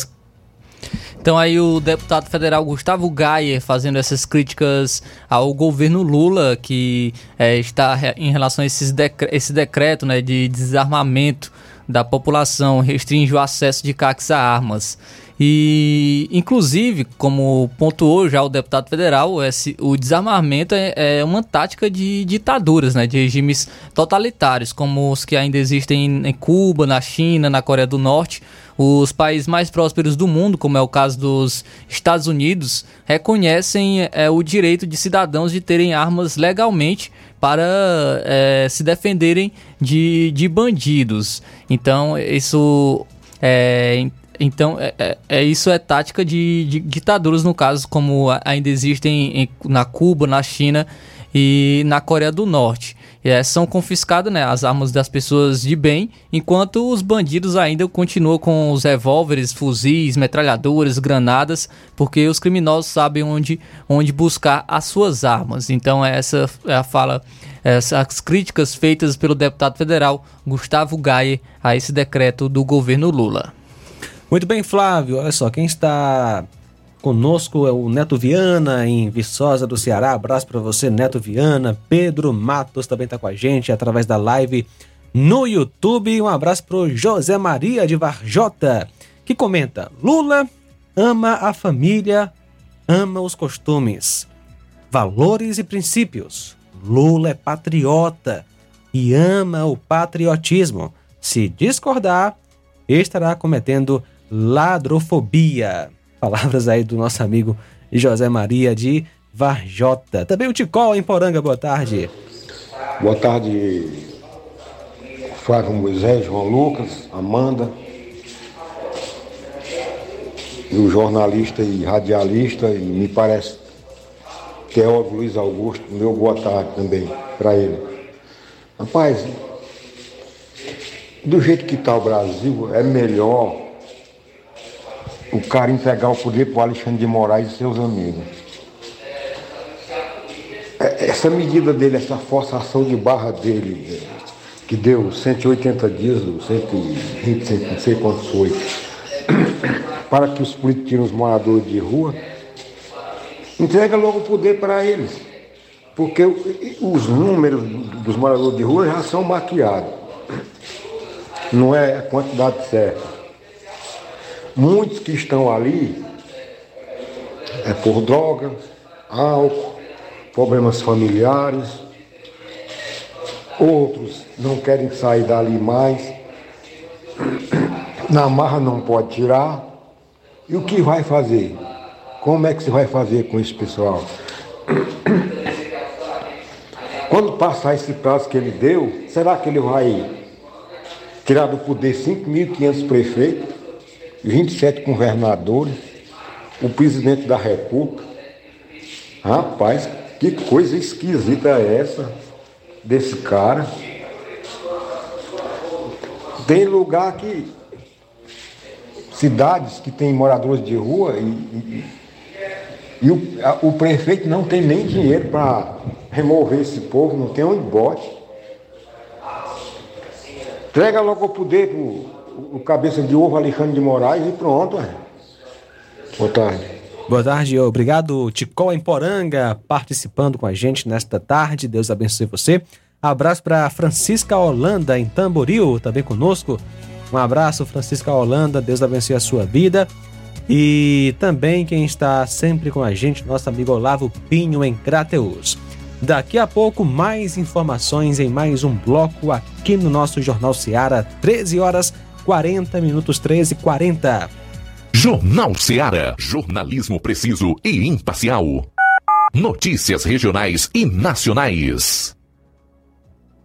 Speaker 2: então aí o deputado federal Gustavo Gayer fazendo essas críticas ao governo Lula que é, está em relação a esses decre esse decreto né, de desarmamento da população, restringe o acesso de caques a armas. E, inclusive, como pontuou já o deputado federal, esse, o desarmamento é, é, uma tática de ditaduras, né, de regimes totalitários, como os que ainda existem em Cuba, na China, na Coreia do Norte. Os países mais prósperos do mundo, como é o caso dos Estados Unidos, reconhecem é, o direito de cidadãos de terem armas legalmente para é, se defenderem de, de bandidos. Então, isso é, então, é, é, é, isso é tática de, de, ditaduras, no caso, como ainda existem em, na Cuba, na China e na Coreia do Norte. É, são confiscadas né, as armas das pessoas de bem, enquanto os bandidos ainda continuam com os revólveres, fuzis, metralhadoras, granadas, porque os criminosos sabem onde, onde buscar as suas armas. Então essa é a fala, essas críticas feitas pelo deputado federal Gustavo Gayer a esse decreto do governo Lula.
Speaker 1: Muito bem, Flávio. Olha só, quem está conosco é o Neto Viana, em Viçosa do Ceará. Abraço para você, Neto Viana. Pedro Matos também está com a gente através da live no YouTube. Um abraço para José Maria de Varjota, que comenta: Lula ama a família, ama os costumes, valores e princípios. Lula é patriota e ama o patriotismo. Se discordar, estará cometendo ladrofobia. Palavras aí do nosso amigo José Maria de Varjota. Também o Ticol em Poranga, boa tarde.
Speaker 22: Boa tarde, Flávio Moisés, João Lucas, Amanda. E o jornalista e radialista, e me parece Teólogo Luiz Augusto, meu boa tarde também para ele. Rapaz, do jeito que está o Brasil, é melhor o cara entregar o poder para o Alexandre de Moraes e seus amigos. É, essa medida dele, essa forçação de barra dele, que deu 180 dias, 120, não sei quantos foi, (coughs) para que os políticos tirem os moradores de rua, entrega logo o poder para eles. Porque os números dos moradores de rua já são maquiados. Não é a quantidade certa. Muitos que estão ali é por drogas, álcool, problemas familiares. Outros não querem sair dali mais. Na marra não pode tirar. E o que vai fazer? Como é que se vai fazer com esse pessoal? Quando passar esse prazo que ele deu, será que ele vai tirar do poder 5.500 prefeitos, 27 governadores, o presidente da República? Rapaz, que coisa esquisita é essa desse cara? Tem lugar que. cidades que tem moradores de rua e, e, e o, a, o prefeito não tem nem dinheiro para remover esse povo, não tem onde bote. Entrega logo o poder pro o cabeça de ovo Alexandre de Moraes e pronto. Ué. Boa tarde.
Speaker 1: Boa tarde, obrigado Ticol em Poranga participando com a gente nesta tarde. Deus abençoe você. Abraço para Francisca Holanda em Tamboril, também conosco. Um abraço, Francisca Holanda. Deus abençoe a sua vida. E também quem está sempre com a gente, nosso amigo Olavo Pinho em Crateus. Daqui a pouco, mais informações em mais um bloco aqui no nosso Jornal Seara, 13 horas 40 minutos, 13 e 40.
Speaker 3: Jornal Seara. Jornalismo preciso e imparcial. Notícias regionais e nacionais.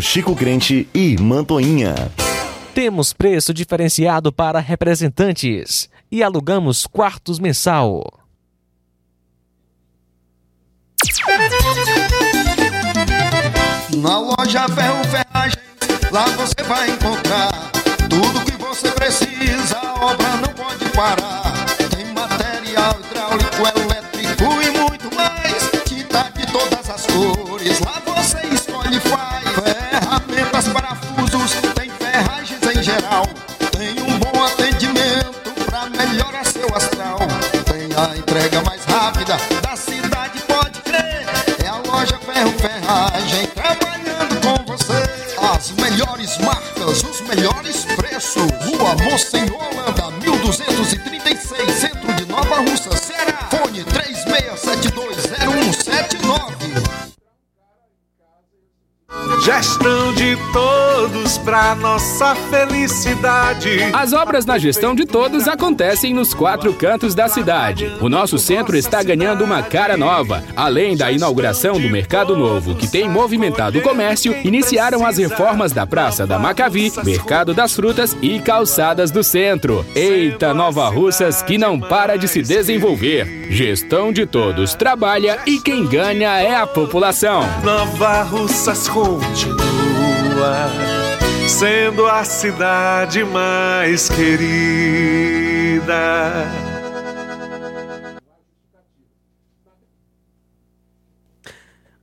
Speaker 13: Chico Crente e Mantoinha.
Speaker 1: Temos preço diferenciado para representantes e alugamos quartos mensal.
Speaker 14: Na loja Ferro Ferragem, lá você vai encontrar tudo que você precisa, a obra não pode parar.
Speaker 11: Felicidade.
Speaker 6: As obras na gestão de todos acontecem nos quatro cantos da cidade. O nosso centro está ganhando uma cara nova. Além da inauguração do Mercado Novo, que tem movimentado o comércio, iniciaram as reformas da Praça da Macavi, Mercado das Frutas e Calçadas do Centro. Eita, Nova Russas que não para de se desenvolver. Gestão de todos trabalha e quem ganha é a população.
Speaker 11: Nova Russas continua sendo a cidade mais querida.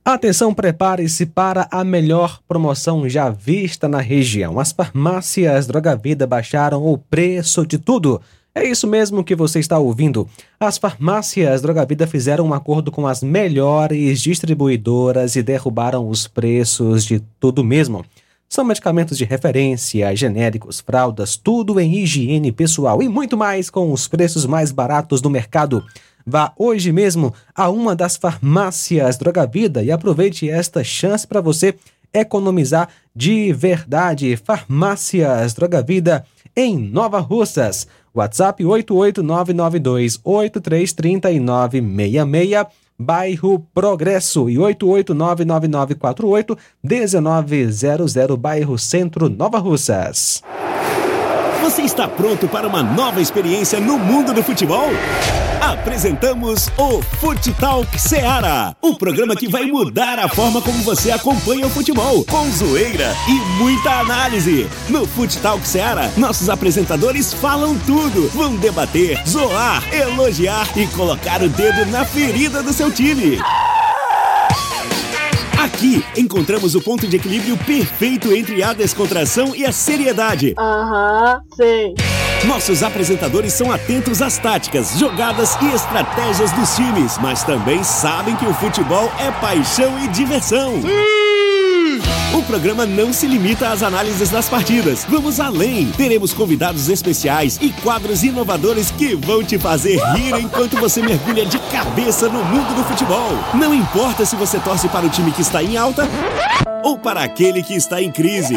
Speaker 1: Atenção, prepare-se para a melhor promoção já vista na região. As farmácias Droga Vida baixaram o preço de tudo. É isso mesmo que você está ouvindo. As farmácias Droga Vida fizeram um acordo com as melhores distribuidoras e derrubaram os preços de tudo mesmo. São medicamentos de referência, genéricos, fraldas, tudo em higiene pessoal e muito mais com os preços mais baratos do mercado. Vá hoje mesmo a uma das farmácias Droga Vida e aproveite esta chance para você economizar de verdade. Farmácias Droga Vida em Nova Russas. WhatsApp 88992833966, bairro Progresso e 88999481900, bairro Centro Nova Russas.
Speaker 13: Você está pronto para uma nova experiência no mundo do futebol? Apresentamos o Fute Talk Seara, o programa que vai mudar a forma como você acompanha o futebol, com zoeira e muita análise. No Fute Talk Seara, nossos apresentadores falam tudo, vão debater, zoar, elogiar e colocar o dedo na ferida do seu time. Aqui encontramos o ponto de equilíbrio perfeito entre a descontração e a seriedade.
Speaker 23: Aham, sei.
Speaker 13: Nossos apresentadores são atentos às táticas, jogadas e estratégias dos times, mas também sabem que o futebol é paixão e diversão. O programa não se limita às análises das partidas. Vamos além. Teremos convidados especiais e quadros inovadores que vão te fazer rir enquanto você mergulha de cabeça no mundo do futebol. Não importa se você torce para o time que está em alta ou para aquele que está em crise.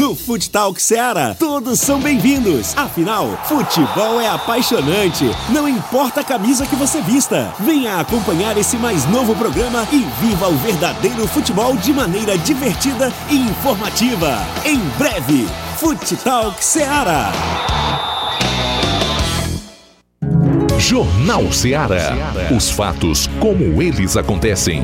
Speaker 13: No Foot Talk Seara, todos são bem-vindos. Afinal, futebol é apaixonante. Não importa a camisa que você vista. Venha acompanhar esse mais novo programa e viva o verdadeiro futebol de maneira divertida e informativa. Em breve, Foot Talk Seara.
Speaker 3: Jornal Ceará. Os fatos como eles acontecem.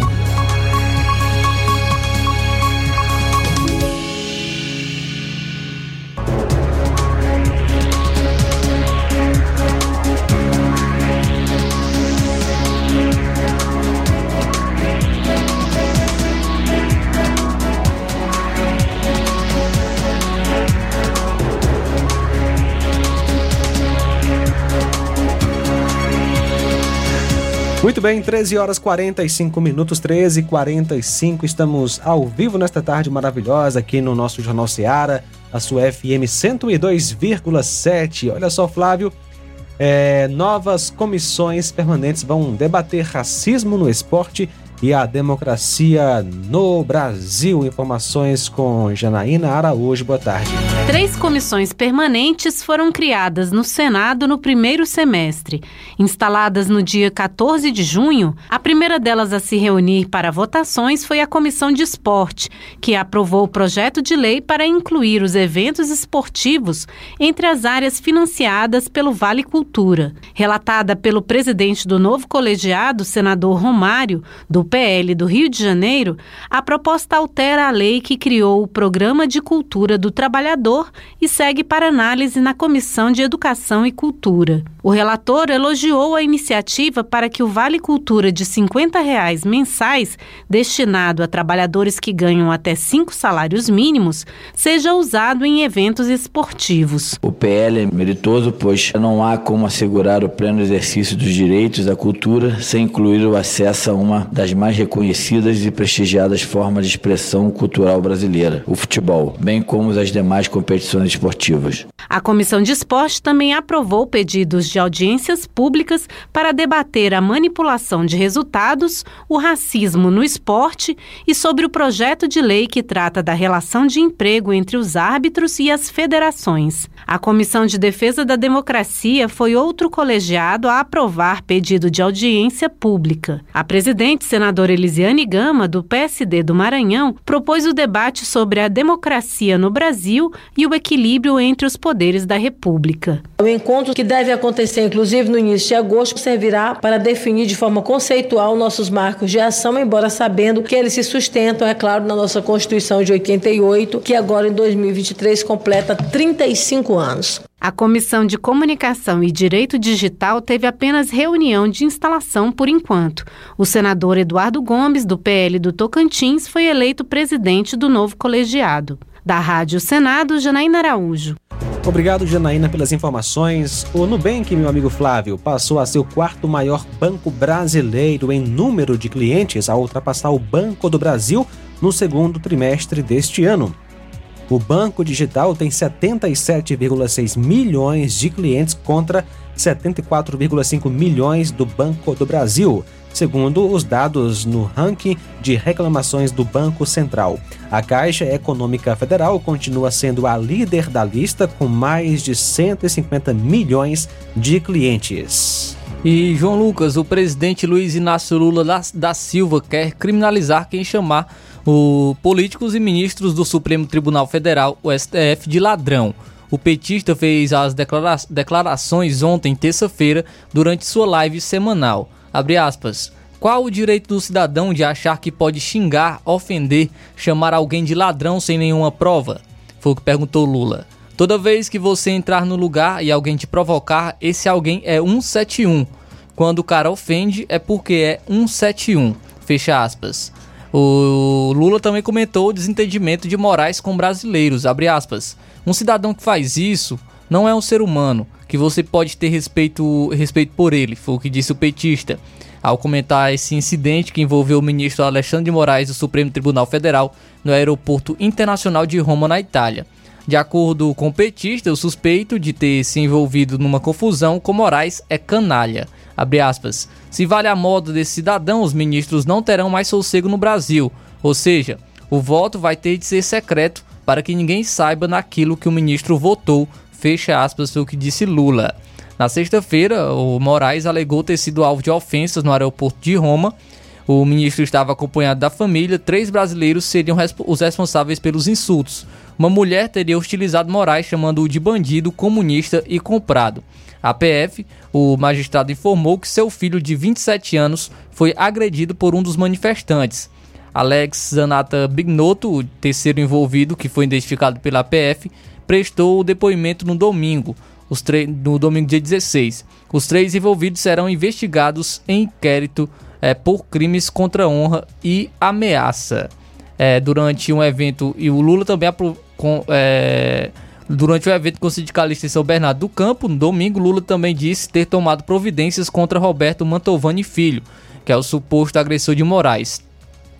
Speaker 1: Bem, 13 horas 45 minutos, 13 e 45 estamos ao vivo nesta tarde maravilhosa aqui no nosso Jornal Seara, a sua FM 102,7. Olha só, Flávio, é, novas comissões permanentes vão debater racismo no esporte e a democracia no Brasil. Informações com Janaína Araújo. Boa tarde.
Speaker 24: Três comissões permanentes foram criadas no Senado no primeiro semestre. Instaladas no dia 14 de junho, a primeira delas a se reunir para votações foi a Comissão de Esporte, que aprovou o projeto de lei para incluir os eventos esportivos entre as áreas financiadas pelo Vale Cultura. Relatada pelo presidente do novo colegiado, senador Romário, do PL do Rio de Janeiro, a proposta altera a lei que criou o Programa de Cultura do Trabalhador e segue para análise na Comissão de Educação e Cultura. O relator elogiou a iniciativa para que o Vale Cultura de 50 reais mensais, destinado a trabalhadores que ganham até cinco salários mínimos, seja usado em eventos esportivos.
Speaker 25: O PL é meritoso, pois não há como assegurar o pleno exercício dos direitos da cultura sem incluir o acesso a uma das mais reconhecidas e prestigiadas formas de expressão cultural brasileira, o futebol, bem como as demais competições esportivas.
Speaker 24: A Comissão de Esporte também aprovou pedidos de audiências públicas para debater a manipulação de resultados, o racismo no esporte e sobre o projeto de lei que trata da relação de emprego entre os árbitros e as federações. A Comissão de Defesa da Democracia foi outro colegiado a aprovar pedido de audiência pública. A presidente, senadora Elisiane Gama, do PSD do Maranhão, propôs o debate sobre a democracia no Brasil e o equilíbrio entre os poderes da República.
Speaker 26: O encontro que deve acontecer, inclusive no início de agosto, servirá para definir de forma conceitual nossos marcos de ação, embora sabendo que eles se sustentam, é claro, na nossa Constituição de 88, que agora em 2023 completa 35 anos.
Speaker 24: A Comissão de Comunicação e Direito Digital teve apenas reunião de instalação por enquanto. O senador Eduardo Gomes, do PL do Tocantins, foi eleito presidente do novo colegiado. Da Rádio Senado, Janaína Araújo.
Speaker 1: Obrigado, Janaína, pelas informações. O Nubank, meu amigo Flávio, passou a ser o quarto maior banco brasileiro em número de clientes, a ultrapassar o Banco do Brasil no segundo trimestre deste ano. O banco digital tem 77,6 milhões de clientes contra 74,5 milhões do Banco do Brasil, segundo os dados no ranking de reclamações do Banco Central. A Caixa Econômica Federal continua sendo a líder da lista com mais de 150 milhões de clientes.
Speaker 2: E João Lucas, o presidente Luiz Inácio Lula da, Silva quer criminalizar quem chamar o políticos e ministros do Supremo Tribunal Federal, o STF, de ladrão. O petista fez as declara declarações ontem, terça-feira, durante sua live semanal. Abre aspas. Qual o direito do cidadão de achar que pode xingar, ofender, chamar alguém de ladrão sem nenhuma prova? Foi o que perguntou Lula. Toda vez que você entrar no lugar e alguém te provocar, esse alguém é 171. Quando o cara ofende, é porque é 171. Fecha aspas. O Lula também comentou o desentendimento de Moraes com brasileiros. Um cidadão que faz isso não é um ser humano, que você pode ter respeito, respeito por ele, foi o que disse o petista. Ao comentar esse incidente que envolveu o ministro Alexandre de Moraes do Supremo Tribunal Federal no aeroporto internacional de Roma, na Itália. De acordo com o petista, o suspeito de ter se envolvido numa confusão com Moraes é canalha. Abre aspas. Se vale a moda desse cidadão, os ministros não terão mais sossego no Brasil. Ou seja, o voto vai ter de ser secreto para que ninguém saiba naquilo que o ministro votou. Fecha aspas, o que disse Lula. Na sexta-feira, o Moraes alegou ter sido alvo de ofensas no aeroporto de Roma. O ministro estava acompanhado da família, três brasileiros seriam os responsáveis pelos insultos. Uma mulher teria hostilizado Moraes, chamando-o de bandido, comunista e comprado. A PF, o magistrado informou que seu filho de 27 anos foi agredido por um dos manifestantes. Alex Zanata Bignotto, o terceiro envolvido, que foi identificado pela PF, prestou o depoimento no domingo, no domingo dia 16. Os três envolvidos serão investigados em inquérito é, por crimes contra a honra e ameaça. É, durante um evento, e o Lula também com, é, Durante o evento com o sindicalista em São Bernardo do Campo, no domingo, Lula também disse ter tomado providências contra Roberto Mantovani Filho, que é o suposto agressor de Moraes.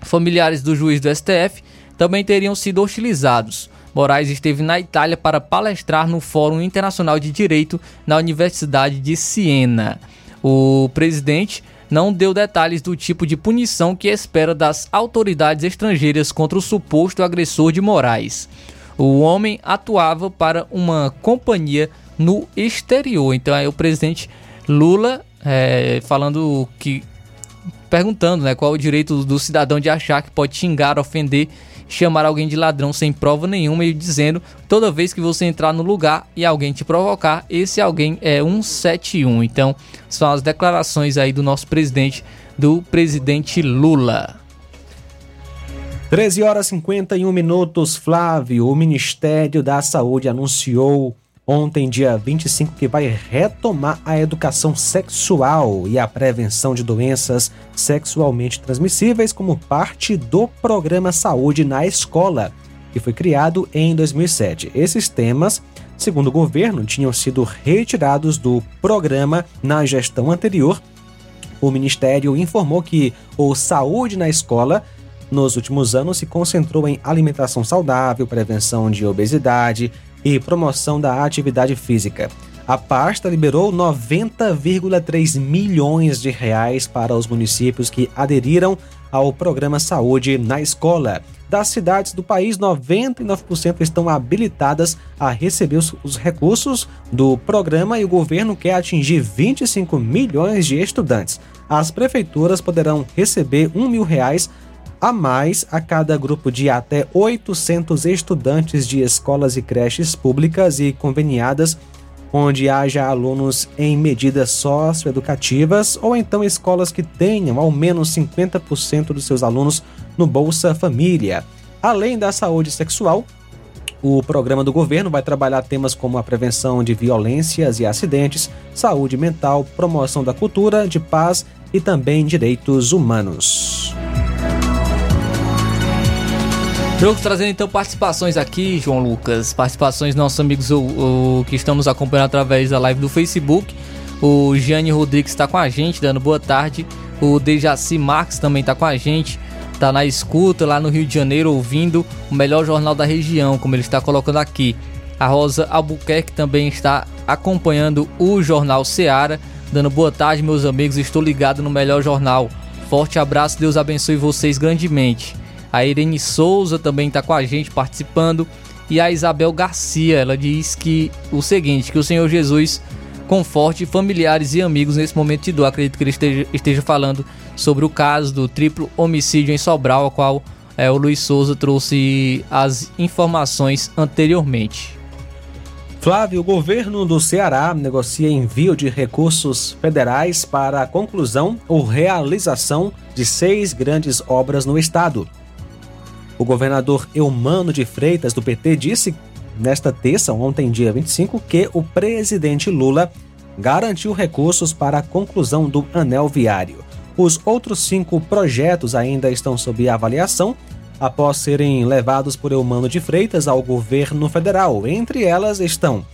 Speaker 2: Familiares do juiz do STF também teriam sido hostilizados. Moraes esteve na Itália para palestrar no Fórum Internacional de Direito na Universidade de Siena. O presidente não deu detalhes do tipo de punição que espera das autoridades estrangeiras contra o suposto agressor de Moraes. O homem atuava para uma companhia no exterior. Então aí o presidente Lula é, falando que perguntando, né, qual o direito do cidadão de achar que pode xingar, ofender, chamar alguém de ladrão sem prova nenhuma e dizendo toda vez que você entrar no lugar e alguém te provocar, esse alguém é 171. Então, são as declarações aí do nosso presidente, do presidente Lula.
Speaker 1: 13 horas e 51 minutos, Flávio. O Ministério da Saúde anunciou ontem, dia 25, que vai retomar a educação sexual e a prevenção de doenças sexualmente transmissíveis como parte do programa Saúde na Escola, que foi criado em 2007. Esses temas, segundo o governo, tinham sido retirados do programa na gestão anterior. O Ministério informou que o Saúde na Escola nos últimos anos se concentrou em alimentação saudável, prevenção de obesidade, e promoção da atividade física. A pasta liberou 90,3 milhões de reais para os municípios que aderiram ao programa Saúde na Escola. Das cidades do país, 99% estão habilitadas a receber os, os, recursos do programa e o governo quer atingir 25 milhões de estudantes. As prefeituras poderão receber um mil reais a mais a cada grupo de até 800 estudantes de escolas e creches públicas e conveniadas onde haja alunos em medidas socioeducativas ou então escolas que tenham ao menos 50% dos seus alunos no Bolsa Família. Além da saúde sexual, o programa do governo vai trabalhar temas como a prevenção de violências e acidentes, saúde mental, promoção da cultura, de paz e também direitos humanos.
Speaker 2: Jogo trazendo então participações aqui, João Lucas. Participações nossos amigos o, o, que estão nos acompanhando através da live do Facebook. O Gianni Rodrigues está com a gente, dando boa tarde. O Dejaci Marques também está com a gente. Está na escuta lá no Rio de Janeiro, ouvindo o melhor jornal da região, como ele está colocando aqui. A Rosa Albuquerque também está acompanhando o Jornal Seara, dando boa tarde, meus amigos. Estou ligado no melhor jornal. Forte abraço, Deus abençoe vocês grandemente. A Irene Souza também está com a gente participando. E a Isabel Garcia, ela diz que o seguinte, que o Senhor Jesus conforte familiares e amigos nesse momento de dor. Acredito que ele esteja, esteja falando sobre o caso do triplo homicídio em Sobral, a qual é, o Luiz Souza trouxe as informações anteriormente.
Speaker 1: Flávio, o governo do Ceará negocia envio de recursos federais para a conclusão ou realização de seis grandes obras no estado. O governador Eumano de Freitas, do PT, disse nesta terça, ontem, dia 25, que o presidente Lula garantiu recursos para a conclusão do anel viário. Os outros cinco projetos ainda estão sob avaliação após serem levados por Eumano de Freitas ao governo federal. Entre elas estão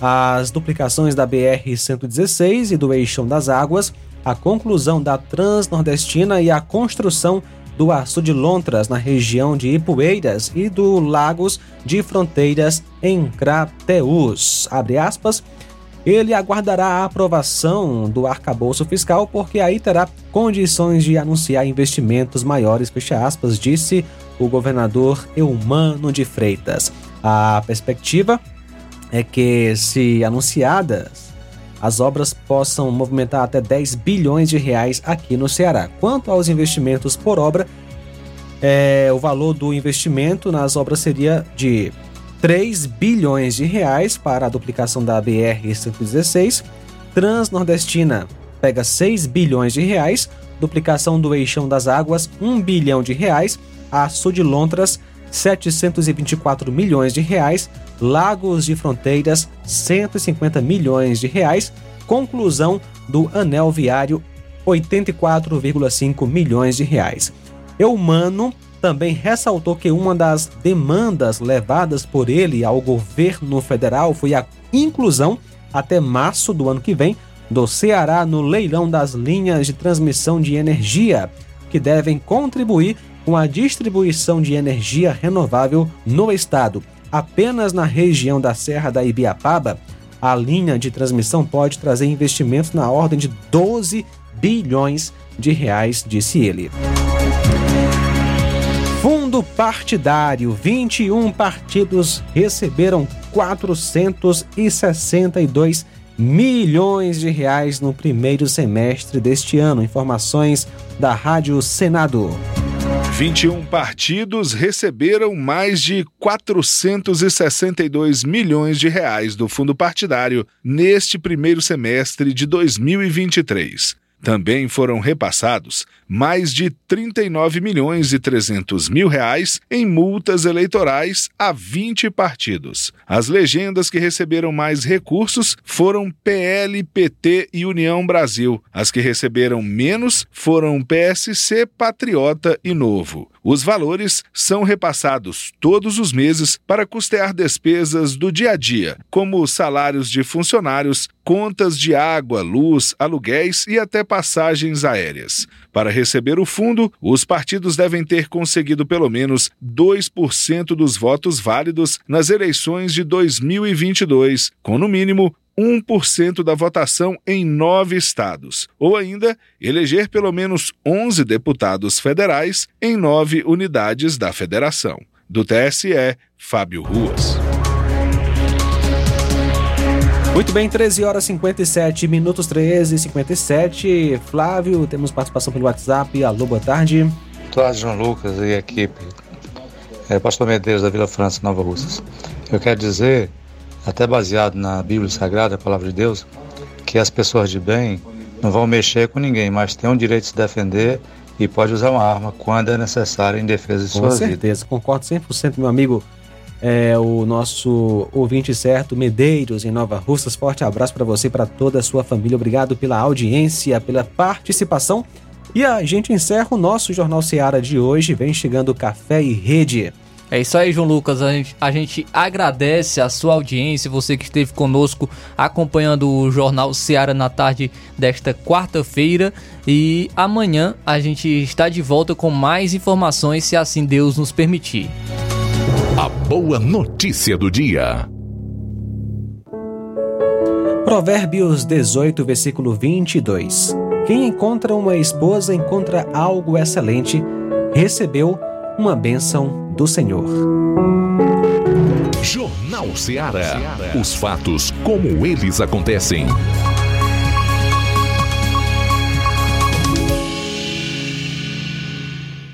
Speaker 1: as duplicações da BR-116 e do Eixão das Águas, a conclusão da Transnordestina e a construção do Açu de Lontras, na região de Ipueiras, e do Lagos de Fronteiras, em Crateús. Abre aspas. Ele aguardará a aprovação do arcabouço fiscal, porque aí terá condições de anunciar investimentos maiores, fecha aspas, disse o governador Eumano de Freitas. A perspectiva é que, se anunciadas, as obras possam movimentar até 10 bilhões de reais aqui no Ceará. Quanto aos investimentos por obra, é, o valor do investimento nas obras seria de 3 bilhões de reais para a duplicação da BR-116. Transnordestina pega 6 bilhões de reais, duplicação do Eixão das Águas, 1 bilhão de reais, a Sul de Lontras, 724 milhões de reais, Lagos de Fronteiras, 150 milhões de reais, conclusão do anel viário, 84,5 milhões de reais. Eumano também ressaltou que uma das demandas levadas por ele ao governo federal foi a inclusão, até março do ano que vem, do Ceará no leilão das linhas de transmissão de energia, que devem contribuir com a distribuição de energia renovável no estado. Apenas na região da Serra da Ibiapaba, a linha de transmissão pode trazer investimentos na ordem de 12 bilhões de reais, disse ele. Fundo partidário: 21 partidos receberam 462 milhões de reais no primeiro semestre deste ano. Informações da Rádio Senado.
Speaker 27: 21 partidos receberam mais de 462 milhões de reais do fundo partidário neste primeiro semestre de 2023. Também foram repassados mais de 39 milhões e 300 mil reais em multas eleitorais a 20 partidos. As legendas que receberam mais recursos foram PL, PT e União Brasil. As que receberam menos foram PSC, Patriota e Novo. Os valores são repassados todos os meses para custear despesas do dia a dia, como salários de funcionários, contas de água, luz, aluguéis e até passagens aéreas. Para receber o fundo, os partidos devem ter conseguido pelo menos 2% dos votos válidos nas eleições de 2022, com no mínimo 1% da votação em nove estados, ou ainda eleger pelo menos 11 deputados federais em nove unidades da federação. Do TSE, Fábio Ruas.
Speaker 1: Muito bem, 13 horas 57 minutos, 13 e 57. Flávio, temos participação pelo WhatsApp. Alô, boa tarde.
Speaker 28: Boa tarde, João Lucas e equipe. É, Pastor Medeiros da Vila França, Nova Russas. Eu quero dizer, até baseado na Bíblia Sagrada, a palavra de Deus, que as pessoas de bem não vão mexer com ninguém, mas têm o direito de se defender e pode usar uma arma quando é necessário em defesa de
Speaker 1: Com
Speaker 28: sua vida.
Speaker 1: certeza, concordo 100%, meu amigo. É, o nosso ouvinte certo, Medeiros, em Nova Russas. Forte abraço para você e para toda a sua família. Obrigado pela audiência, pela participação. E a gente encerra o nosso Jornal Seara de hoje. Vem chegando Café e Rede.
Speaker 2: É isso aí, João Lucas. A gente, a gente agradece a sua audiência, você que esteve conosco acompanhando o Jornal Seara na tarde desta quarta-feira. E amanhã a gente está de volta com mais informações, se assim Deus nos permitir.
Speaker 3: A boa notícia do dia.
Speaker 1: Provérbios 18, versículo 22. Quem encontra uma esposa encontra algo excelente, recebeu uma bênção do Senhor.
Speaker 3: Jornal Seara. Os fatos como eles acontecem.